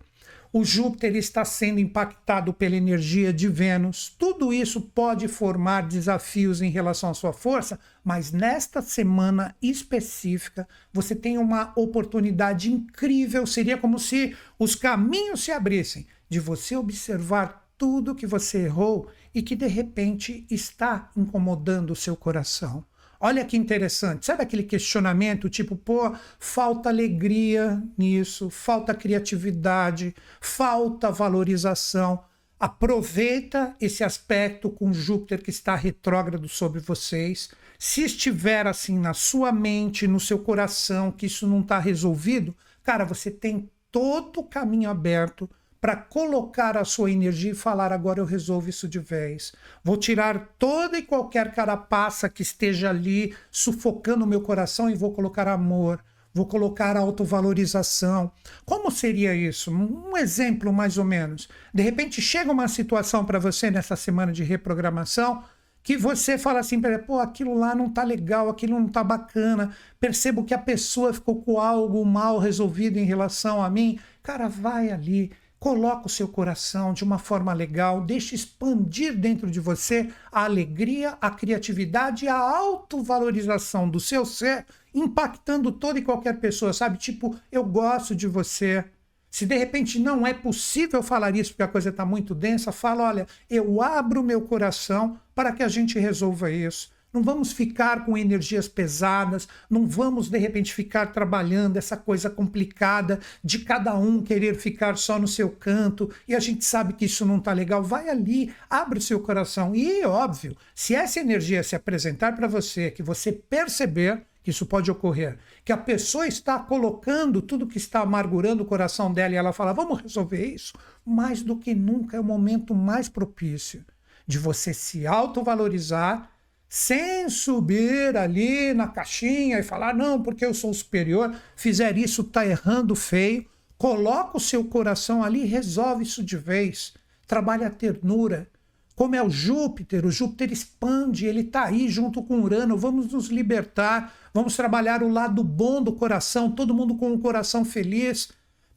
o Júpiter está sendo impactado pela energia de Vênus. Tudo isso pode formar desafios em relação à sua força, mas nesta semana específica você tem uma oportunidade incrível. Seria como se os caminhos se abrissem de você observar tudo que você errou e que de repente está incomodando o seu coração. Olha que interessante. Sabe aquele questionamento tipo, pô, falta alegria nisso, falta criatividade, falta valorização. Aproveita esse aspecto com Júpiter que está retrógrado sobre vocês. Se estiver assim na sua mente, no seu coração, que isso não está resolvido, cara, você tem todo o caminho aberto para colocar a sua energia e falar: agora eu resolvo isso de vez. Vou tirar toda e qualquer carapaça que esteja ali sufocando o meu coração e vou colocar amor, vou colocar autovalorização. Como seria isso? Um exemplo mais ou menos. De repente chega uma situação para você nessa semana de reprogramação que você fala assim, pô, aquilo lá não tá legal, aquilo não tá bacana, percebo que a pessoa ficou com algo mal resolvido em relação a mim. Cara, vai ali, Coloca o seu coração de uma forma legal, deixe expandir dentro de você a alegria, a criatividade e a autovalorização do seu ser, impactando toda e qualquer pessoa, sabe? Tipo, eu gosto de você. Se de repente não é possível falar isso porque a coisa está muito densa, fala: olha, eu abro meu coração para que a gente resolva isso. Não vamos ficar com energias pesadas, não vamos de repente ficar trabalhando essa coisa complicada de cada um querer ficar só no seu canto e a gente sabe que isso não está legal. Vai ali, abre o seu coração. E óbvio, se essa energia se apresentar para você, que você perceber que isso pode ocorrer. Que a pessoa está colocando tudo que está amargurando o coração dela e ela fala: vamos resolver isso. Mais do que nunca é o momento mais propício de você se autovalorizar sem subir ali na caixinha e falar, não, porque eu sou superior, fizer isso, tá errando feio. Coloca o seu coração ali e resolve isso de vez. Trabalha a ternura. Como é o Júpiter, o Júpiter expande, ele está aí junto com Urano. Vamos nos libertar, vamos trabalhar o lado bom do coração, todo mundo com o coração feliz.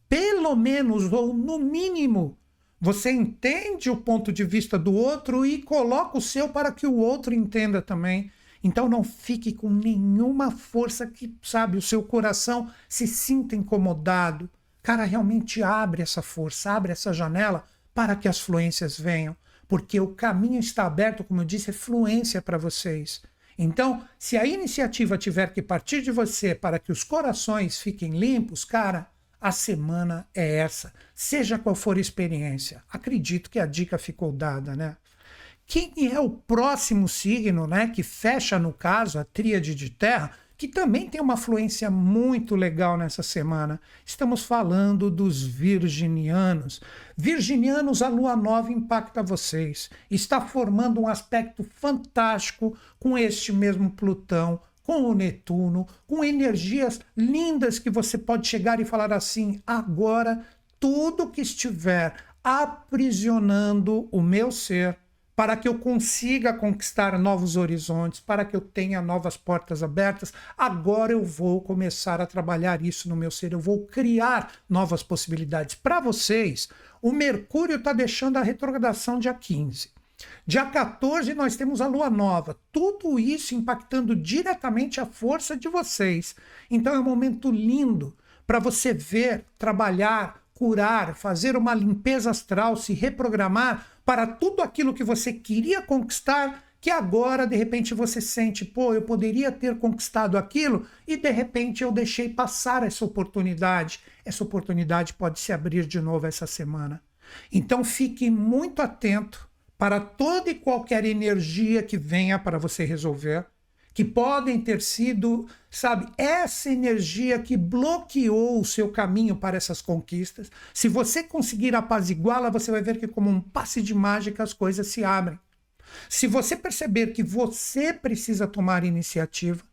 Pelo menos, ou no mínimo, você entende o ponto de vista do outro e coloca o seu para que o outro entenda também. Então não fique com nenhuma força que, sabe, o seu coração se sinta incomodado. Cara, realmente abre essa força, abre essa janela para que as fluências venham, porque o caminho está aberto, como eu disse, é fluência para vocês. Então, se a iniciativa tiver que partir de você para que os corações fiquem limpos, cara, a semana é essa, seja qual for a experiência. Acredito que a dica ficou dada, né? Quem é o próximo signo, né, que fecha no caso a tríade de terra, que também tem uma fluência muito legal nessa semana. Estamos falando dos virginianos. Virginianos, a lua nova impacta vocês. Está formando um aspecto fantástico com este mesmo Plutão com o Netuno, com energias lindas que você pode chegar e falar assim: agora tudo que estiver aprisionando o meu ser, para que eu consiga conquistar novos horizontes, para que eu tenha novas portas abertas, agora eu vou começar a trabalhar isso no meu ser, eu vou criar novas possibilidades. Para vocês, o Mercúrio está deixando a retrogradação dia 15. Dia 14, nós temos a lua nova. Tudo isso impactando diretamente a força de vocês. Então é um momento lindo para você ver, trabalhar, curar, fazer uma limpeza astral, se reprogramar para tudo aquilo que você queria conquistar, que agora de repente você sente, pô, eu poderia ter conquistado aquilo e de repente eu deixei passar essa oportunidade. Essa oportunidade pode se abrir de novo essa semana. Então fique muito atento para toda e qualquer energia que venha para você resolver, que podem ter sido, sabe, essa energia que bloqueou o seu caminho para essas conquistas. Se você conseguir apaziguá-la, você vai ver que, como um passe de mágica, as coisas se abrem. Se você perceber que você precisa tomar iniciativa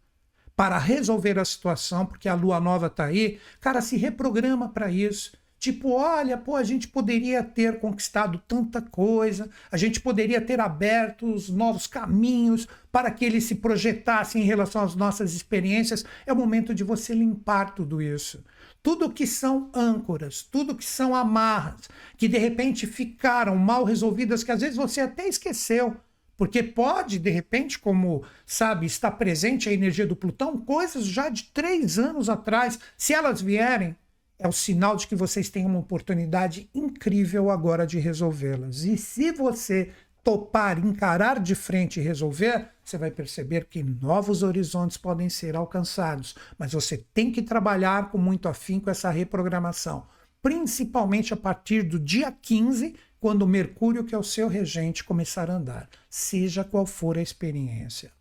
para resolver a situação, porque a lua nova está aí, cara, se reprograma para isso. Tipo, olha, pô, a gente poderia ter conquistado tanta coisa, a gente poderia ter aberto os novos caminhos para que ele se projetasse em relação às nossas experiências. É o momento de você limpar tudo isso. Tudo que são âncoras, tudo que são amarras, que de repente ficaram mal resolvidas, que às vezes você até esqueceu. Porque pode, de repente, como sabe, está presente a energia do Plutão, coisas já de três anos atrás, se elas vierem, é o sinal de que vocês têm uma oportunidade incrível agora de resolvê-las. E se você topar, encarar de frente e resolver, você vai perceber que novos horizontes podem ser alcançados. Mas você tem que trabalhar com muito afinco essa reprogramação, principalmente a partir do dia 15, quando o Mercúrio, que é o seu regente, começar a andar, seja qual for a experiência.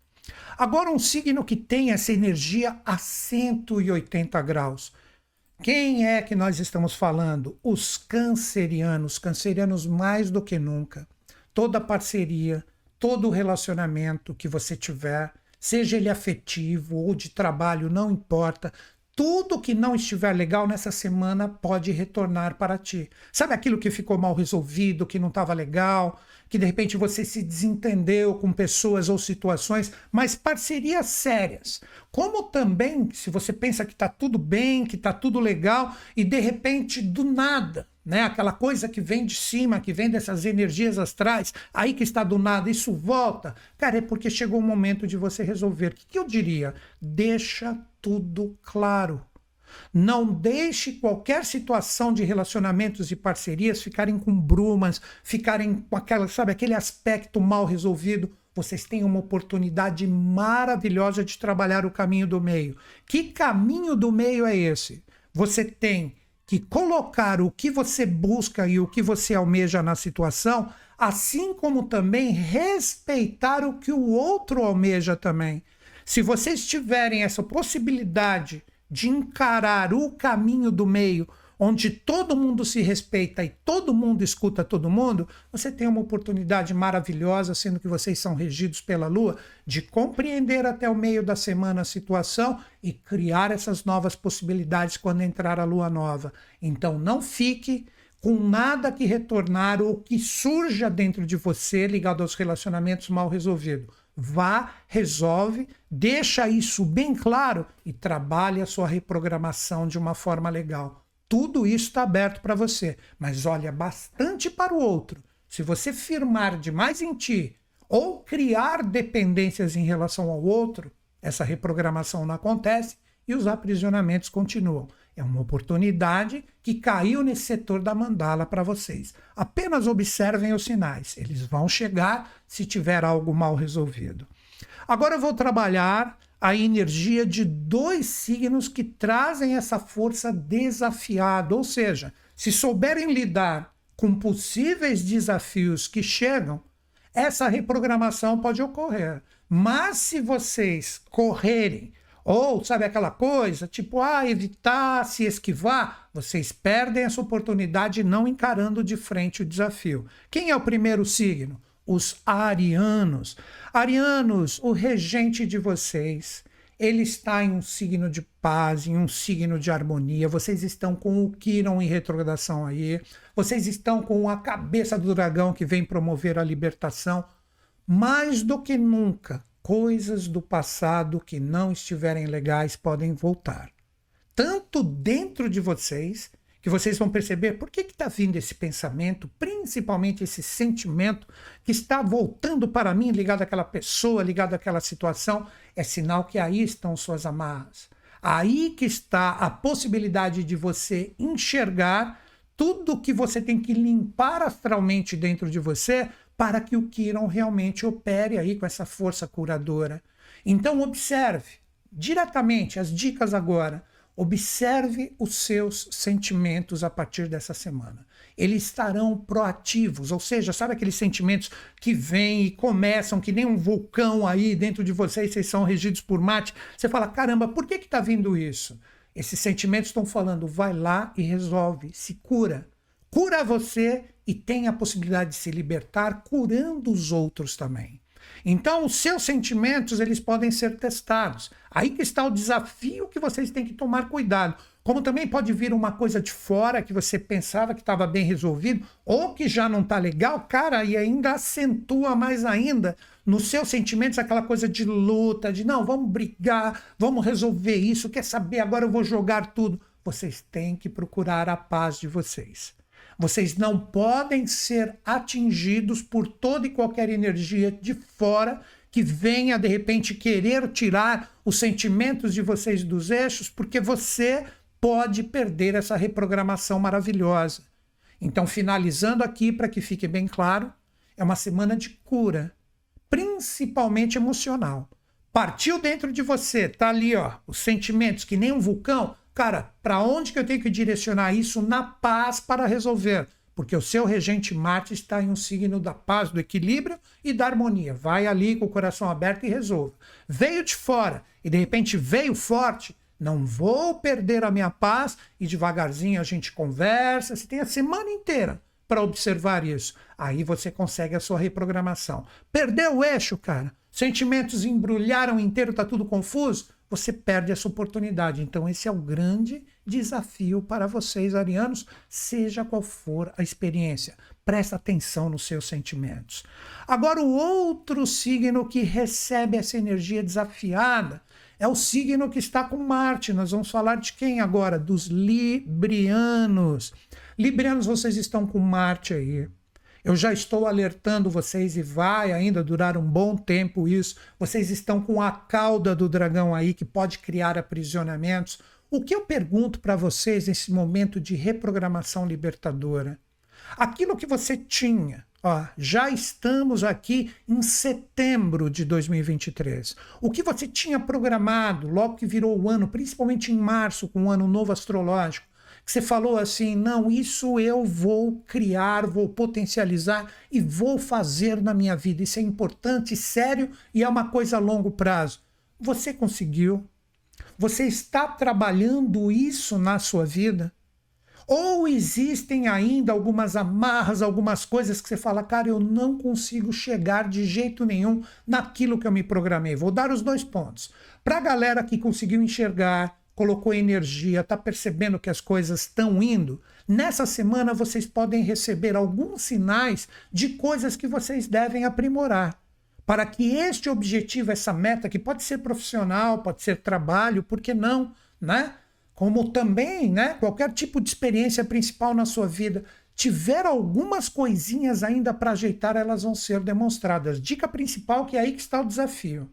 Agora, um signo que tem essa energia a 180 graus quem é que nós estamos falando? Os cancerianos, cancerianos mais do que nunca. Toda parceria, todo relacionamento que você tiver, seja ele afetivo ou de trabalho, não importa, tudo que não estiver legal nessa semana pode retornar para ti. Sabe aquilo que ficou mal resolvido, que não estava legal, que de repente você se desentendeu com pessoas ou situações, mas parcerias sérias. Como também, se você pensa que está tudo bem, que está tudo legal, e de repente, do nada, né? Aquela coisa que vem de cima, que vem dessas energias astrais, aí que está do nada, isso volta. Cara, é porque chegou o momento de você resolver. O que, que eu diria? Deixa tudo claro. Não deixe qualquer situação de relacionamentos e parcerias ficarem com brumas, ficarem com aquela, sabe, aquele aspecto mal resolvido. Vocês têm uma oportunidade maravilhosa de trabalhar o caminho do meio. Que caminho do meio é esse? Você tem que colocar o que você busca e o que você almeja na situação, assim como também respeitar o que o outro almeja também. Se vocês tiverem essa possibilidade de encarar o caminho do meio, onde todo mundo se respeita e todo mundo escuta todo mundo, você tem uma oportunidade maravilhosa, sendo que vocês são regidos pela Lua, de compreender até o meio da semana a situação e criar essas novas possibilidades quando entrar a Lua nova. Então não fique com nada que retornar ou que surja dentro de você ligado aos relacionamentos mal resolvidos. Vá, resolve, deixa isso bem claro e trabalhe a sua reprogramação de uma forma legal. Tudo isso está aberto para você, mas olha bastante para o outro. Se você firmar demais em ti ou criar dependências em relação ao outro, essa reprogramação não acontece e os aprisionamentos continuam. É uma oportunidade que caiu nesse setor da mandala para vocês. Apenas observem os sinais. Eles vão chegar se tiver algo mal resolvido. Agora eu vou trabalhar a energia de dois signos que trazem essa força desafiada, ou seja, se souberem lidar com possíveis desafios que chegam, essa reprogramação pode ocorrer. Mas se vocês correrem, ou sabe aquela coisa, tipo, ah, evitar, se esquivar, vocês perdem essa oportunidade não encarando de frente o desafio. Quem é o primeiro signo? os arianos. Arianos, o regente de vocês, ele está em um signo de paz, em um signo de harmonia. Vocês estão com o Quiron em retrogradação aí. Vocês estão com a cabeça do dragão que vem promover a libertação. Mais do que nunca, coisas do passado que não estiverem legais podem voltar. Tanto dentro de vocês que vocês vão perceber por que está vindo esse pensamento, principalmente esse sentimento que está voltando para mim, ligado àquela pessoa, ligado àquela situação, é sinal que aí estão suas amarras. Aí que está a possibilidade de você enxergar tudo que você tem que limpar astralmente dentro de você para que o Kiron realmente opere aí com essa força curadora. Então observe diretamente as dicas agora. Observe os seus sentimentos a partir dessa semana. Eles estarão proativos, ou seja, sabe aqueles sentimentos que vêm e começam que nem um vulcão aí dentro de vocês, vocês são regidos por mate. Você fala, caramba, por que está vindo isso? Esses sentimentos estão falando, vai lá e resolve, se cura. Cura você e tem a possibilidade de se libertar curando os outros também. Então, os seus sentimentos, eles podem ser testados. Aí que está o desafio que vocês têm que tomar cuidado. Como também pode vir uma coisa de fora que você pensava que estava bem resolvido, ou que já não está legal, cara, e ainda acentua mais ainda nos seus sentimentos aquela coisa de luta, de não, vamos brigar, vamos resolver isso, quer saber, agora eu vou jogar tudo. Vocês têm que procurar a paz de vocês. Vocês não podem ser atingidos por toda e qualquer energia de fora que venha de repente querer tirar os sentimentos de vocês dos eixos, porque você pode perder essa reprogramação maravilhosa. Então, finalizando aqui para que fique bem claro, é uma semana de cura, principalmente emocional. Partiu dentro de você, tá ali, ó, os sentimentos que nem um vulcão, Cara, para onde que eu tenho que direcionar isso na paz para resolver? Porque o seu regente Marte está em um signo da paz, do equilíbrio e da harmonia. Vai ali com o coração aberto e resolva. Veio de fora e de repente veio forte. Não vou perder a minha paz e devagarzinho a gente conversa. Você tem a semana inteira para observar isso. Aí você consegue a sua reprogramação. Perdeu o eixo, cara. Sentimentos embrulharam inteiro, tá tudo confuso você perde essa oportunidade. Então, esse é o grande desafio para vocês, arianos, seja qual for a experiência. Presta atenção nos seus sentimentos. Agora, o outro signo que recebe essa energia desafiada é o signo que está com Marte. Nós vamos falar de quem agora? Dos Librianos. Librianos, vocês estão com Marte aí. Eu já estou alertando vocês e vai ainda durar um bom tempo isso. Vocês estão com a cauda do dragão aí que pode criar aprisionamentos. O que eu pergunto para vocês nesse momento de reprogramação libertadora? Aquilo que você tinha, ó, já estamos aqui em setembro de 2023. O que você tinha programado logo que virou o ano, principalmente em março, com o ano novo astrológico, que você falou assim: não, isso eu vou criar, vou potencializar e vou fazer na minha vida. Isso é importante, sério e é uma coisa a longo prazo. Você conseguiu? Você está trabalhando isso na sua vida? Ou existem ainda algumas amarras, algumas coisas que você fala, cara, eu não consigo chegar de jeito nenhum naquilo que eu me programei. Vou dar os dois pontos. Para a galera que conseguiu enxergar, colocou energia, está percebendo que as coisas estão indo, nessa semana vocês podem receber alguns sinais de coisas que vocês devem aprimorar para que este objetivo, essa meta, que pode ser profissional, pode ser trabalho, por que não, né? Como também, né, qualquer tipo de experiência principal na sua vida, tiver algumas coisinhas ainda para ajeitar, elas vão ser demonstradas. Dica principal que é aí que está o desafio.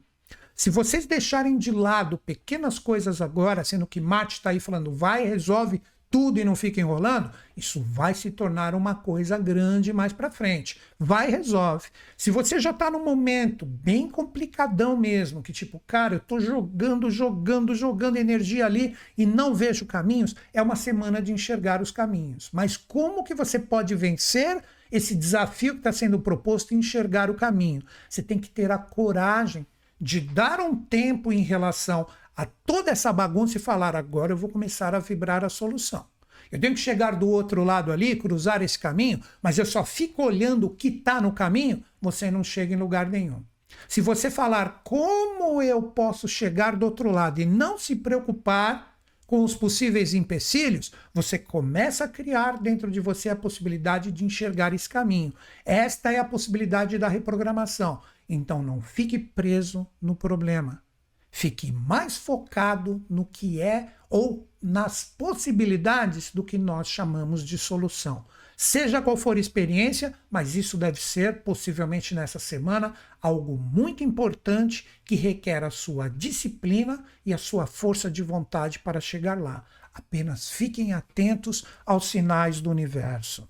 Se vocês deixarem de lado pequenas coisas agora, sendo que Mate está aí falando, vai, resolve tudo e não fica enrolando, isso vai se tornar uma coisa grande mais para frente. Vai resolve. Se você já está num momento bem complicadão mesmo, que tipo, cara, eu estou jogando, jogando, jogando energia ali e não vejo caminhos, é uma semana de enxergar os caminhos. Mas como que você pode vencer esse desafio que está sendo proposto e enxergar o caminho? Você tem que ter a coragem de dar um tempo em relação a toda essa bagunça e falar: agora eu vou começar a vibrar a solução. Eu tenho que chegar do outro lado ali, cruzar esse caminho, mas eu só fico olhando o que está no caminho, você não chega em lugar nenhum. Se você falar como eu posso chegar do outro lado e não se preocupar com os possíveis empecilhos, você começa a criar dentro de você a possibilidade de enxergar esse caminho. Esta é a possibilidade da reprogramação. Então não fique preso no problema. Fique mais focado no que é ou nas possibilidades do que nós chamamos de solução. Seja qual for a experiência, mas isso deve ser, possivelmente nessa semana, algo muito importante que requer a sua disciplina e a sua força de vontade para chegar lá. Apenas fiquem atentos aos sinais do universo.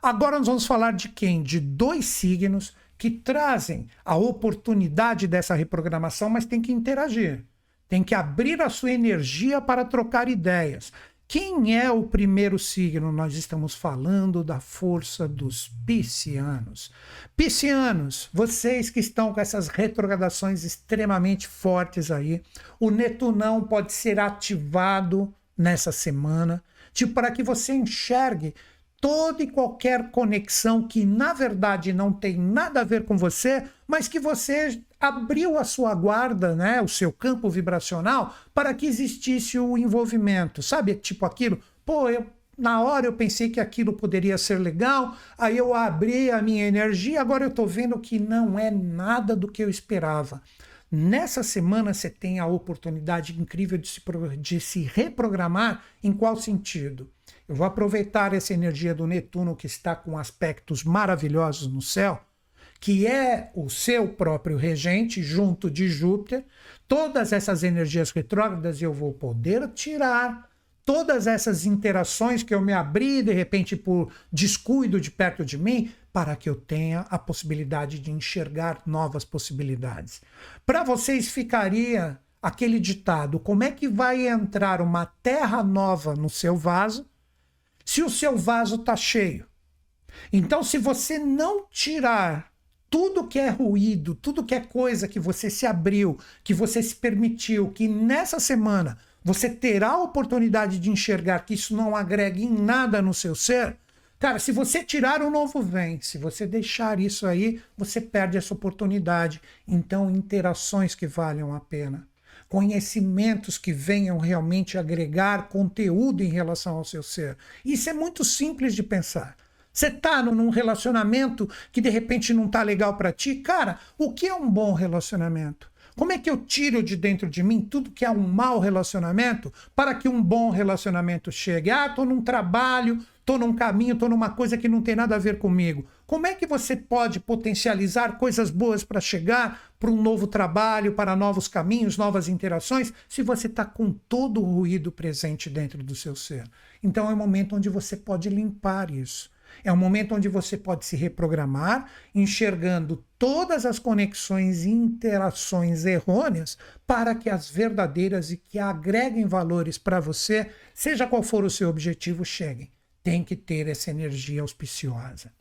Agora nós vamos falar de quem? De dois signos que trazem a oportunidade dessa reprogramação, mas tem que interagir. Tem que abrir a sua energia para trocar ideias. Quem é o primeiro signo? Nós estamos falando da força dos piscianos. Piscianos, vocês que estão com essas retrogradações extremamente fortes aí, o Netunão pode ser ativado nessa semana, tipo para que você enxergue toda e qualquer conexão que na verdade não tem nada a ver com você, mas que você abriu a sua guarda, né, o seu campo vibracional para que existisse o envolvimento. Sabe, tipo aquilo, pô, eu na hora eu pensei que aquilo poderia ser legal, aí eu abri a minha energia, agora eu estou vendo que não é nada do que eu esperava. Nessa semana você tem a oportunidade incrível de se, de se reprogramar. Em qual sentido? Eu vou aproveitar essa energia do Netuno que está com aspectos maravilhosos no céu, que é o seu próprio regente junto de Júpiter. Todas essas energias retrógradas eu vou poder tirar todas essas interações que eu me abri de repente por descuido de perto de mim, para que eu tenha a possibilidade de enxergar novas possibilidades. Para vocês ficaria aquele ditado: como é que vai entrar uma terra nova no seu vaso se o seu vaso está cheio. Então, se você não tirar tudo que é ruído, tudo que é coisa que você se abriu, que você se permitiu, que nessa semana você terá a oportunidade de enxergar que isso não agrega em nada no seu ser, cara, se você tirar o novo vem, se você deixar isso aí, você perde essa oportunidade. Então, interações que valham a pena conhecimentos que venham realmente agregar conteúdo em relação ao seu ser. Isso é muito simples de pensar. Você está num relacionamento que de repente não está legal para ti, cara, o que é um bom relacionamento? Como é que eu tiro de dentro de mim tudo que é um mau relacionamento para que um bom relacionamento chegue? Ah, estou num trabalho, estou num caminho, estou numa coisa que não tem nada a ver comigo. Como é que você pode potencializar coisas boas para chegar para um novo trabalho, para novos caminhos, novas interações, se você está com todo o ruído presente dentro do seu ser? Então é um momento onde você pode limpar isso. É um momento onde você pode se reprogramar, enxergando todas as conexões e interações errôneas para que as verdadeiras e que agreguem valores para você, seja qual for o seu objetivo, cheguem. Tem que ter essa energia auspiciosa.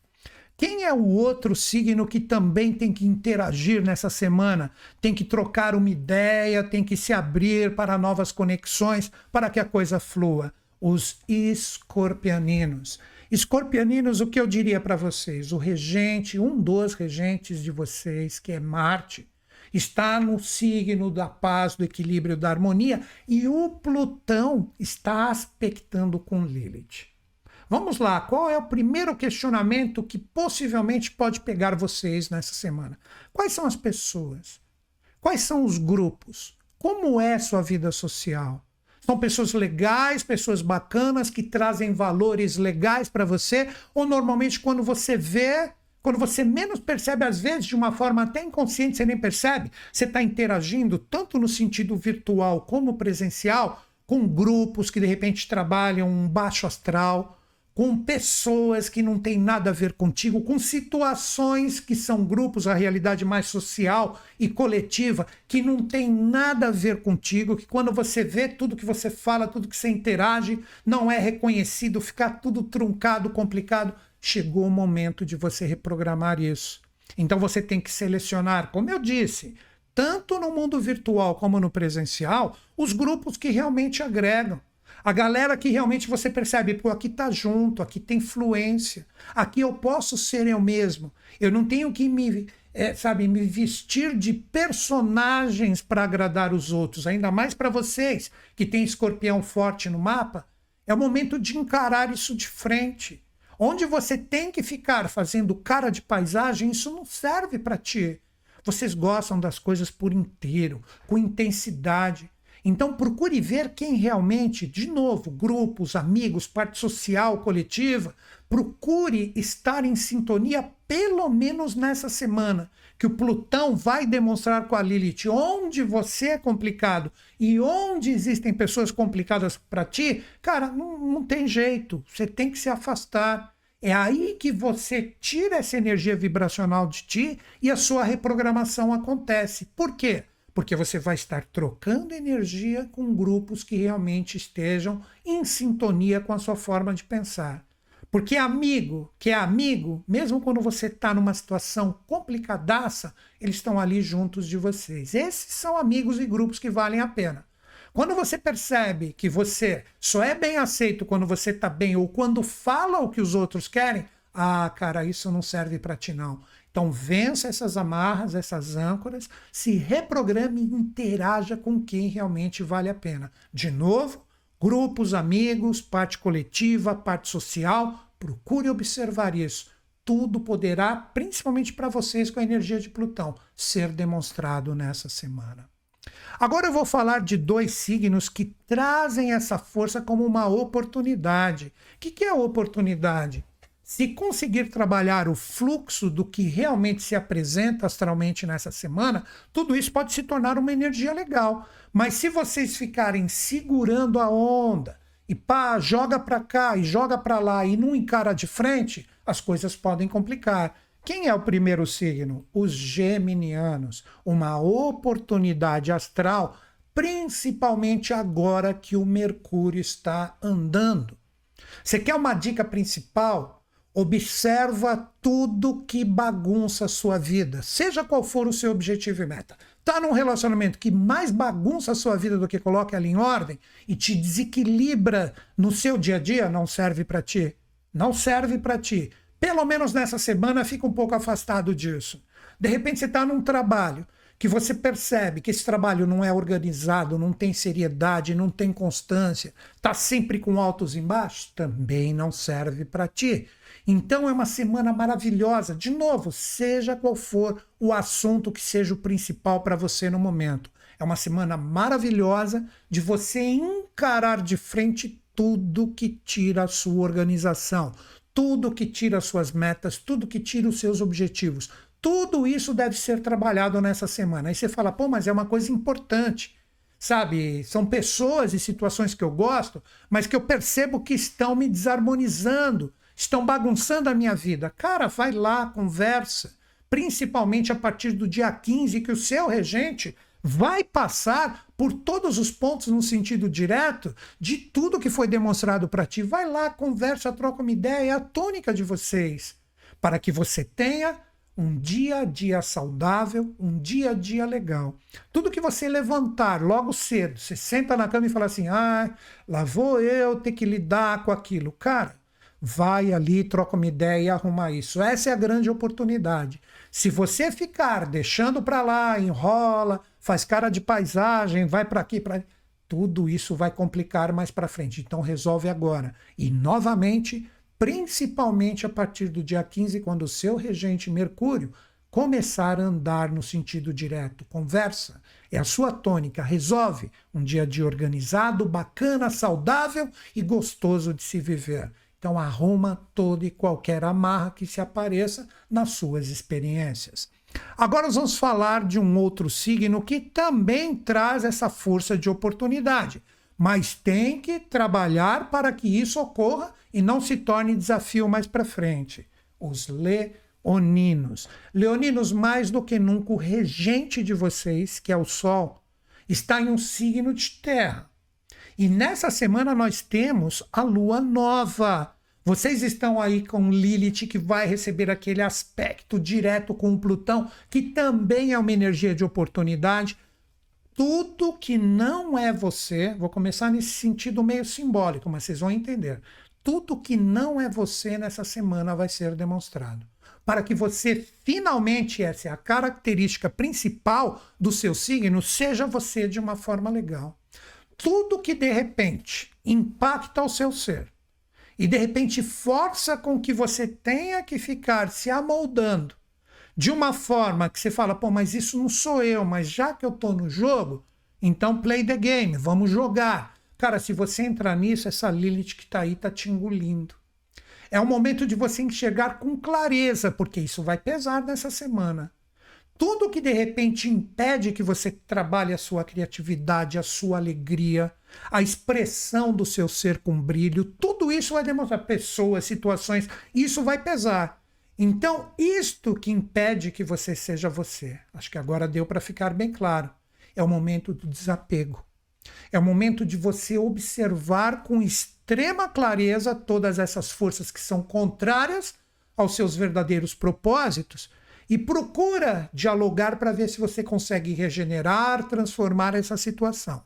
Quem é o outro signo que também tem que interagir nessa semana? Tem que trocar uma ideia, tem que se abrir para novas conexões, para que a coisa flua. Os escorpianinos. Escorpianinos, o que eu diria para vocês? O regente, um dos regentes de vocês, que é Marte, está no signo da paz, do equilíbrio, da harmonia, e o Plutão está aspectando com Lilith. Vamos lá, qual é o primeiro questionamento que possivelmente pode pegar vocês nessa semana? Quais são as pessoas? Quais são os grupos? Como é sua vida social? São pessoas legais, pessoas bacanas que trazem valores legais para você? Ou normalmente quando você vê, quando você menos percebe, às vezes de uma forma até inconsciente, você nem percebe, você está interagindo tanto no sentido virtual como presencial com grupos que de repente trabalham um baixo astral, com pessoas que não têm nada a ver contigo, com situações que são grupos, a realidade mais social e coletiva, que não tem nada a ver contigo, que quando você vê tudo que você fala, tudo que você interage, não é reconhecido, ficar tudo truncado, complicado. Chegou o momento de você reprogramar isso. Então você tem que selecionar, como eu disse, tanto no mundo virtual como no presencial, os grupos que realmente agregam a galera que realmente você percebe, pô, aqui tá junto, aqui tem fluência, aqui eu posso ser eu mesmo. Eu não tenho que me, é, sabe, me vestir de personagens para agradar os outros, ainda mais para vocês que tem escorpião forte no mapa. É o momento de encarar isso de frente. Onde você tem que ficar fazendo cara de paisagem, isso não serve para ti. Vocês gostam das coisas por inteiro, com intensidade. Então procure ver quem realmente, de novo, grupos, amigos, parte social, coletiva, procure estar em sintonia pelo menos nessa semana, que o Plutão vai demonstrar com a Lilith onde você é complicado e onde existem pessoas complicadas para ti, cara, não, não tem jeito, você tem que se afastar. É aí que você tira essa energia vibracional de ti e a sua reprogramação acontece. Por quê? Porque você vai estar trocando energia com grupos que realmente estejam em sintonia com a sua forma de pensar. Porque amigo, que é amigo, mesmo quando você está numa situação complicadaça, eles estão ali juntos de vocês. Esses são amigos e grupos que valem a pena. Quando você percebe que você só é bem aceito quando você está bem ou quando fala o que os outros querem, ah, cara, isso não serve para ti não. Então vença essas amarras, essas âncoras, se reprograme e interaja com quem realmente vale a pena. De novo, grupos, amigos, parte coletiva, parte social, procure observar isso. Tudo poderá, principalmente para vocês com a energia de Plutão, ser demonstrado nessa semana. Agora eu vou falar de dois signos que trazem essa força como uma oportunidade. O que é oportunidade? Se conseguir trabalhar o fluxo do que realmente se apresenta astralmente nessa semana, tudo isso pode se tornar uma energia legal. Mas se vocês ficarem segurando a onda e pá, joga para cá e joga para lá e não encara de frente, as coisas podem complicar. Quem é o primeiro signo? Os geminianos. Uma oportunidade astral, principalmente agora que o Mercúrio está andando. Você quer uma dica principal? Observa tudo que bagunça a sua vida, seja qual for o seu objetivo e meta. Tá num relacionamento que mais bagunça a sua vida do que coloca ela em ordem e te desequilibra no seu dia a dia, não serve para ti. Não serve para ti. Pelo menos nessa semana fica um pouco afastado disso. De repente você está num trabalho que você percebe que esse trabalho não é organizado, não tem seriedade, não tem constância, está sempre com altos e baixos, também não serve para ti. Então é uma semana maravilhosa. De novo, seja qual for o assunto que seja o principal para você no momento. É uma semana maravilhosa de você encarar de frente tudo que tira a sua organização, tudo que tira as suas metas, tudo que tira os seus objetivos. Tudo isso deve ser trabalhado nessa semana. Aí você fala, pô, mas é uma coisa importante. Sabe, são pessoas e situações que eu gosto, mas que eu percebo que estão me desarmonizando, estão bagunçando a minha vida. Cara, vai lá, conversa, principalmente a partir do dia 15, que o seu regente vai passar por todos os pontos no sentido direto de tudo que foi demonstrado para ti. Vai lá, conversa, troca uma ideia, é a tônica de vocês. para que você tenha um dia a dia saudável, um dia a dia legal. Tudo que você levantar logo cedo, você senta na cama e fala assim: ah, lá vou eu ter que lidar com aquilo. Cara, vai ali, troca uma ideia e arruma isso. Essa é a grande oportunidade. Se você ficar deixando para lá, enrola, faz cara de paisagem, vai para aqui, para tudo isso vai complicar mais para frente. Então resolve agora. E novamente, principalmente a partir do dia 15, quando o seu regente Mercúrio começar a andar no sentido direto. Conversa, é a sua tônica, resolve um dia de organizado, bacana, saudável e gostoso de se viver. Então arruma toda e qualquer amarra que se apareça nas suas experiências. Agora nós vamos falar de um outro signo que também traz essa força de oportunidade, mas tem que trabalhar para que isso ocorra e não se torne desafio mais para frente. Os leoninos. Leoninos, mais do que nunca, o regente de vocês, que é o Sol, está em um signo de terra. E nessa semana nós temos a lua nova. Vocês estão aí com Lilith, que vai receber aquele aspecto direto com o Plutão, que também é uma energia de oportunidade. Tudo que não é você, vou começar nesse sentido meio simbólico, mas vocês vão entender. Tudo que não é você nessa semana vai ser demonstrado. Para que você finalmente, essa é a característica principal do seu signo, seja você de uma forma legal. Tudo que de repente impacta o seu ser, e de repente força com que você tenha que ficar se amoldando de uma forma que você fala, pô, mas isso não sou eu, mas já que eu tô no jogo, então play the game, vamos jogar. Cara, se você entrar nisso, essa Lilith que tá aí tá te engolindo. É o momento de você enxergar com clareza, porque isso vai pesar nessa semana. Tudo que de repente impede que você trabalhe a sua criatividade, a sua alegria, a expressão do seu ser com brilho, tudo isso vai demonstrar pessoas, situações, isso vai pesar. Então, isto que impede que você seja você, acho que agora deu para ficar bem claro, é o momento do desapego. É o momento de você observar com extrema clareza todas essas forças que são contrárias aos seus verdadeiros propósitos e procura dialogar para ver se você consegue regenerar, transformar essa situação.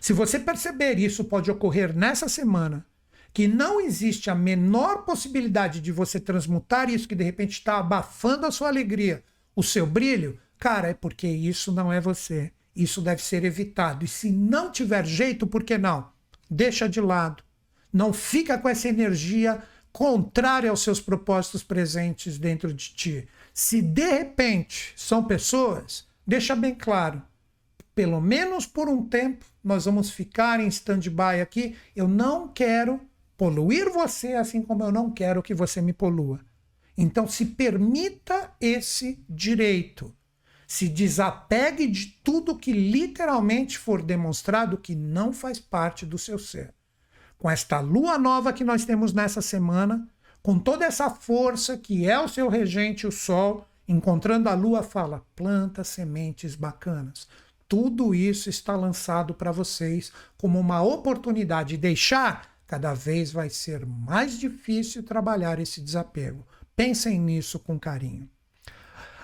Se você perceber isso pode ocorrer nessa semana, que não existe a menor possibilidade de você transmutar isso que de repente está abafando a sua alegria, o seu brilho, cara, é porque isso não é você. Isso deve ser evitado. E se não tiver jeito, por que não? Deixa de lado. Não fica com essa energia contrária aos seus propósitos presentes dentro de ti. Se de repente são pessoas, deixa bem claro, pelo menos por um tempo, nós vamos ficar em stand-by aqui. Eu não quero poluir você, assim como eu não quero que você me polua. Então, se permita esse direito. Se desapegue de tudo que literalmente for demonstrado que não faz parte do seu ser. Com esta lua nova que nós temos nessa semana, com toda essa força que é o seu regente, o Sol, encontrando a lua, fala: planta sementes bacanas. Tudo isso está lançado para vocês como uma oportunidade. Deixar, cada vez vai ser mais difícil trabalhar esse desapego. Pensem nisso com carinho.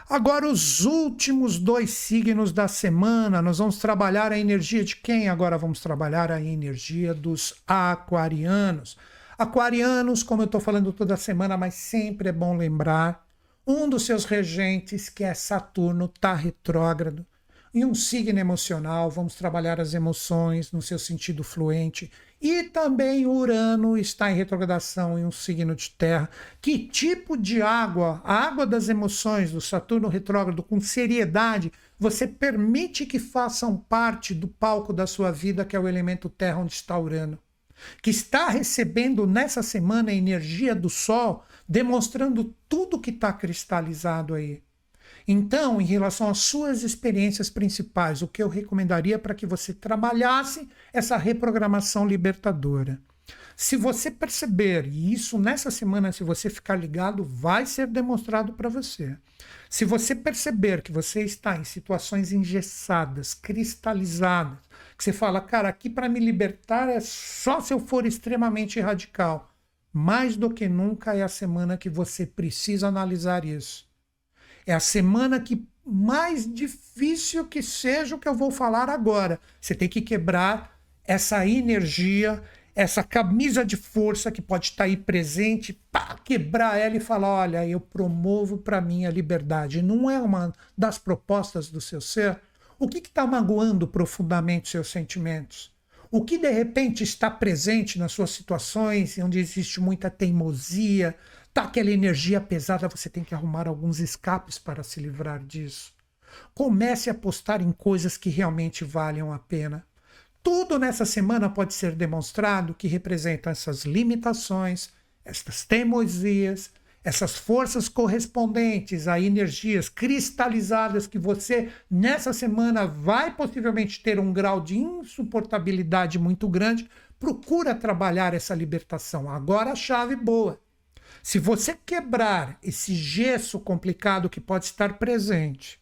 Agora, os últimos dois signos da semana, nós vamos trabalhar a energia de quem? Agora vamos trabalhar a energia dos aquarianos. Aquarianos, como eu estou falando toda semana, mas sempre é bom lembrar, um dos seus regentes, que é Saturno, está retrógrado. Em um signo emocional, vamos trabalhar as emoções no seu sentido fluente. E também Urano está em retrogradação em um signo de terra. Que tipo de água, a água das emoções do Saturno retrógrado, com seriedade, você permite que façam parte do palco da sua vida, que é o elemento terra, onde está Urano? Que está recebendo nessa semana a energia do Sol, demonstrando tudo que está cristalizado aí. Então, em relação às suas experiências principais, o que eu recomendaria para que você trabalhasse essa reprogramação libertadora? Se você perceber, e isso nessa semana, se você ficar ligado, vai ser demonstrado para você. Se você perceber que você está em situações engessadas, cristalizadas, que você fala, cara, aqui para me libertar é só se eu for extremamente radical. mais do que nunca é a semana que você precisa analisar isso. É a semana que mais difícil que seja o que eu vou falar agora. Você tem que quebrar essa energia, essa camisa de força que pode estar aí presente, pá, quebrar ela e falar: olha, eu promovo para mim a liberdade. Não é uma das propostas do seu ser? O que está magoando profundamente seus sentimentos? O que de repente está presente nas suas situações onde existe muita teimosia, tá aquela energia pesada, você tem que arrumar alguns escapes para se livrar disso. Comece a apostar em coisas que realmente valham a pena. Tudo nessa semana pode ser demonstrado que representam essas limitações, estas teimosias, essas forças correspondentes a energias cristalizadas que você nessa semana vai possivelmente ter um grau de insuportabilidade muito grande, procura trabalhar essa libertação. Agora a chave boa. Se você quebrar esse gesso complicado que pode estar presente,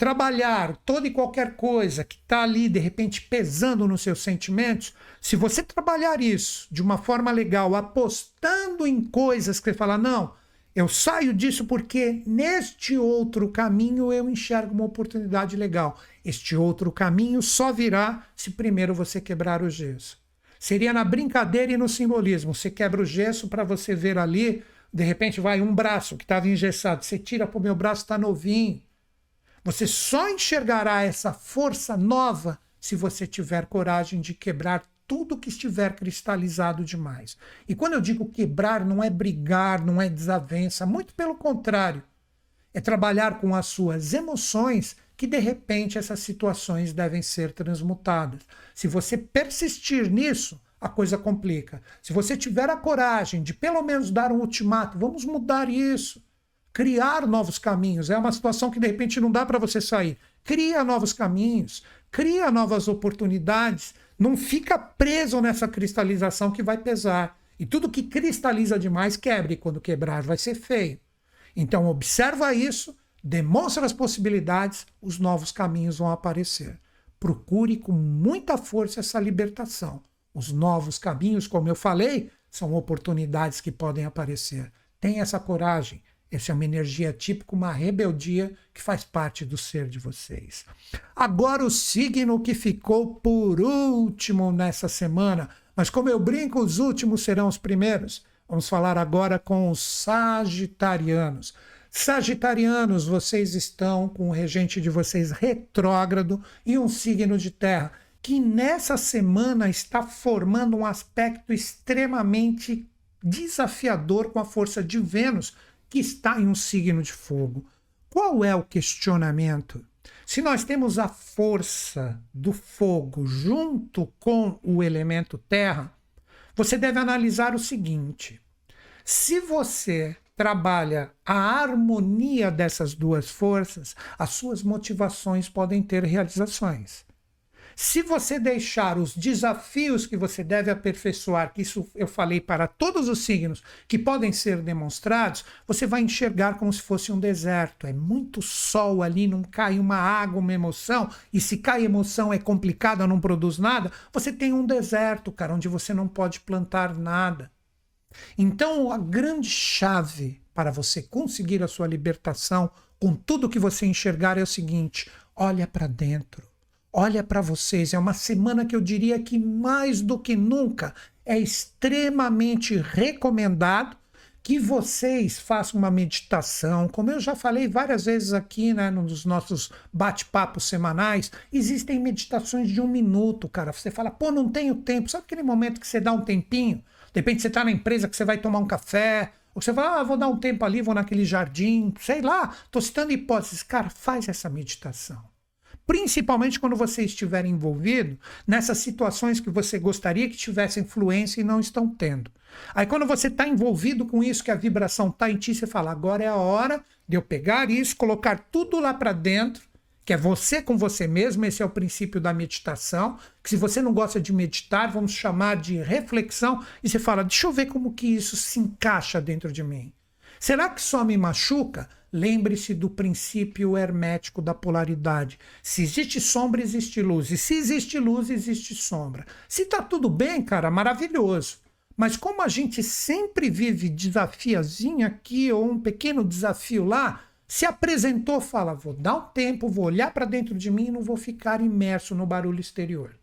trabalhar toda e qualquer coisa que está ali, de repente, pesando nos seus sentimentos, se você trabalhar isso de uma forma legal, apostando em coisas que você fala, não, eu saio disso porque neste outro caminho eu enxergo uma oportunidade legal. Este outro caminho só virá se primeiro você quebrar o gesso. Seria na brincadeira e no simbolismo. Você quebra o gesso para você ver ali, de repente vai um braço que estava engessado, você tira para o meu braço, está novinho você só enxergará essa força nova se você tiver coragem de quebrar tudo que estiver cristalizado demais. E quando eu digo quebrar, não é brigar, não é desavença, muito pelo contrário. É trabalhar com as suas emoções que de repente essas situações devem ser transmutadas. Se você persistir nisso, a coisa complica. Se você tiver a coragem de pelo menos dar um ultimato, vamos mudar isso criar novos caminhos. É uma situação que de repente não dá para você sair. Cria novos caminhos, cria novas oportunidades. Não fica preso nessa cristalização que vai pesar. E tudo que cristaliza demais quebre. E quando quebrar, vai ser feio. Então, observa isso, demonstra as possibilidades, os novos caminhos vão aparecer. Procure com muita força essa libertação. Os novos caminhos, como eu falei, são oportunidades que podem aparecer. Tenha essa coragem, essa é uma energia típica, uma rebeldia que faz parte do ser de vocês. Agora, o signo que ficou por último nessa semana, mas como eu brinco, os últimos serão os primeiros. Vamos falar agora com os Sagitarianos. Sagitarianos, vocês estão com o regente de vocês retrógrado e um signo de terra que nessa semana está formando um aspecto extremamente desafiador com a força de Vênus que está em um signo de fogo. Qual é o questionamento? Se nós temos a força do fogo junto com o elemento terra, você deve analisar o seguinte: se você trabalha a harmonia dessas duas forças, as suas motivações podem ter realizações. Se você deixar os desafios que você deve aperfeiçoar, que isso eu falei para todos os signos que podem ser demonstrados, você vai enxergar como se fosse um deserto. É muito sol ali, não cai uma água, uma emoção, e se cai emoção é complicado, não produz nada. Você tem um deserto, cara, onde você não pode plantar nada. Então, a grande chave para você conseguir a sua libertação com tudo que você enxergar é o seguinte: olha para dentro olha para vocês. É uma semana que eu diria que mais do que nunca é extremamente recomendado que vocês façam uma meditação. Como eu já falei várias vezes aqui, né, nos nossos bate-papos semanais, existem meditações de um minuto, cara. Você fala, pô, não tenho tempo. Sabe aquele momento que você dá um tempinho? De repente você está na empresa que você vai tomar um café, ou você fala, ah, vou dar um tempo ali, vou naquele jardim, sei lá. Estou citando hipóteses. Cara, faz essa meditação principalmente quando você estiver envolvido nessas situações que você gostaria que tivessem influência e não estão tendo. Aí quando você está envolvido com isso, que a vibração está em ti, você fala, agora é a hora de eu pegar isso, colocar tudo lá para dentro, que é você com você mesmo, esse é o princípio da meditação, que se você não gosta de meditar, vamos chamar de reflexão, e você fala, deixa eu ver como que isso se encaixa dentro de mim. Será que só me machuca? Lembre-se do princípio hermético da polaridade. Se existe sombra, existe luz. E se existe luz, existe sombra. Se tá tudo bem, cara, maravilhoso. Mas como a gente sempre vive desafiazinho aqui ou um pequeno desafio lá, se apresentou, fala, vou dar um tempo, vou olhar para dentro de mim e não vou ficar imerso no barulho exterior.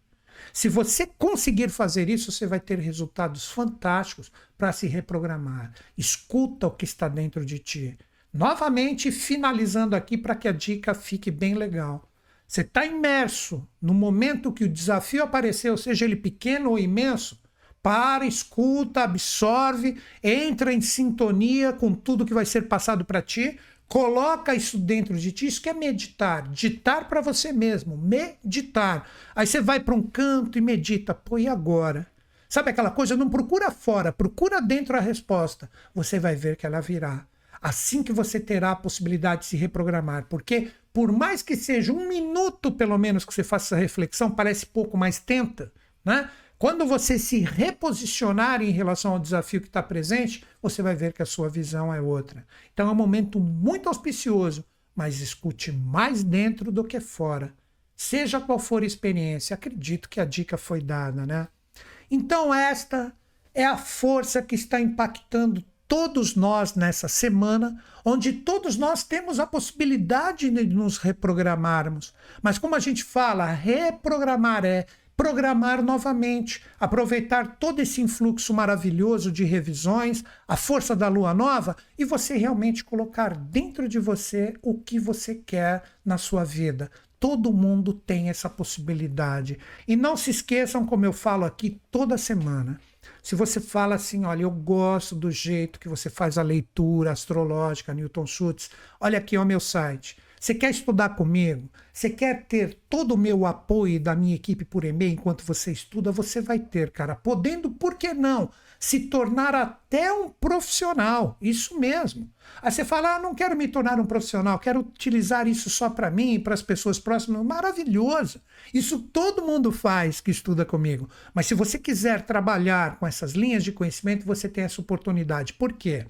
Se você conseguir fazer isso, você vai ter resultados fantásticos para se reprogramar. Escuta o que está dentro de ti. Novamente, finalizando aqui para que a dica fique bem legal. Você está imerso no momento que o desafio apareceu, seja ele pequeno ou imenso, para, escuta, absorve, entra em sintonia com tudo que vai ser passado para ti, Coloca isso dentro de ti. Isso que é meditar. Ditar para você mesmo. Meditar. Aí você vai para um canto e medita. Pô, e agora? Sabe aquela coisa? Não procura fora, procura dentro a resposta. Você vai ver que ela virá. Assim que você terá a possibilidade de se reprogramar. Porque, por mais que seja um minuto, pelo menos, que você faça essa reflexão, parece pouco, mas tenta, né? Quando você se reposicionar em relação ao desafio que está presente, você vai ver que a sua visão é outra. Então é um momento muito auspicioso, mas escute mais dentro do que fora. Seja qual for a experiência, acredito que a dica foi dada, né? Então esta é a força que está impactando todos nós nessa semana, onde todos nós temos a possibilidade de nos reprogramarmos. Mas como a gente fala, reprogramar é programar novamente, aproveitar todo esse influxo maravilhoso de revisões, a força da lua nova e você realmente colocar dentro de você o que você quer na sua vida. Todo mundo tem essa possibilidade. E não se esqueçam, como eu falo aqui toda semana. Se você fala assim, olha, eu gosto do jeito que você faz a leitura astrológica, Newton Schultz, olha aqui o meu site você quer estudar comigo? Você quer ter todo o meu apoio da minha equipe por e-mail enquanto você estuda? Você vai ter, cara. Podendo, por que não? Se tornar até um profissional. Isso mesmo. Aí você fala: ah, não quero me tornar um profissional, quero utilizar isso só para mim e para as pessoas próximas. Maravilhoso. Isso todo mundo faz que estuda comigo. Mas se você quiser trabalhar com essas linhas de conhecimento, você tem essa oportunidade. Por quê?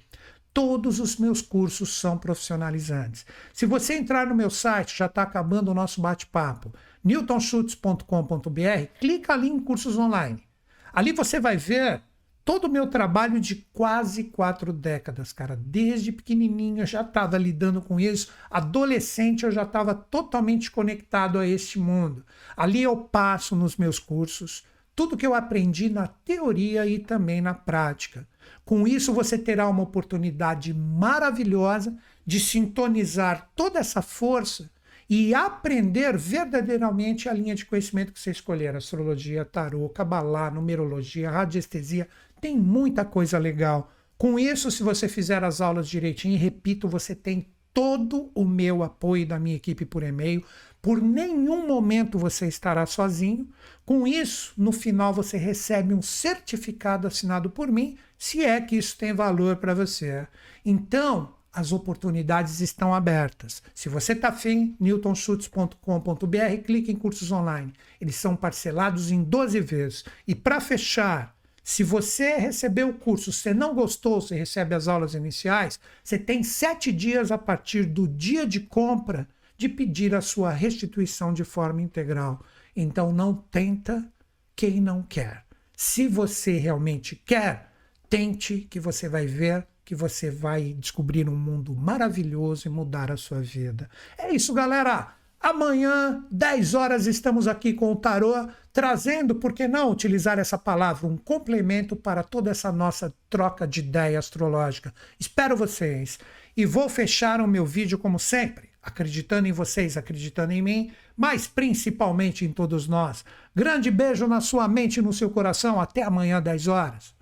Todos os meus cursos são profissionalizantes. Se você entrar no meu site, já está acabando o nosso bate-papo, newtonschutz.com.br, clica ali em cursos online. Ali você vai ver todo o meu trabalho de quase quatro décadas, cara. Desde pequenininho eu já estava lidando com isso. Adolescente eu já estava totalmente conectado a este mundo. Ali eu passo nos meus cursos tudo que eu aprendi na teoria e também na prática. Com isso, você terá uma oportunidade maravilhosa de sintonizar toda essa força e aprender verdadeiramente a linha de conhecimento que você escolher: astrologia, tarô, cabalá, numerologia, radiestesia. Tem muita coisa legal. Com isso, se você fizer as aulas direitinho, repito, você tem todo o meu apoio da minha equipe por e-mail. Por nenhum momento você estará sozinho. Com isso, no final você recebe um certificado assinado por mim, se é que isso tem valor para você. Então, as oportunidades estão abertas. Se você está afim, newtonschutz.com.br, clique em cursos online. Eles são parcelados em 12 vezes. E para fechar, se você recebeu o curso, você não gostou, você recebe as aulas iniciais, você tem sete dias a partir do dia de compra de pedir a sua restituição de forma integral. Então não tenta quem não quer. Se você realmente quer, tente que você vai ver que você vai descobrir um mundo maravilhoso e mudar a sua vida. É isso, galera. Amanhã, 10 horas, estamos aqui com o Tarô, trazendo, por que não utilizar essa palavra, um complemento para toda essa nossa troca de ideia astrológica. Espero vocês. E vou fechar o meu vídeo como sempre acreditando em vocês, acreditando em mim, mas principalmente em todos nós. Grande beijo na sua mente e no seu coração. Até amanhã, 10 horas.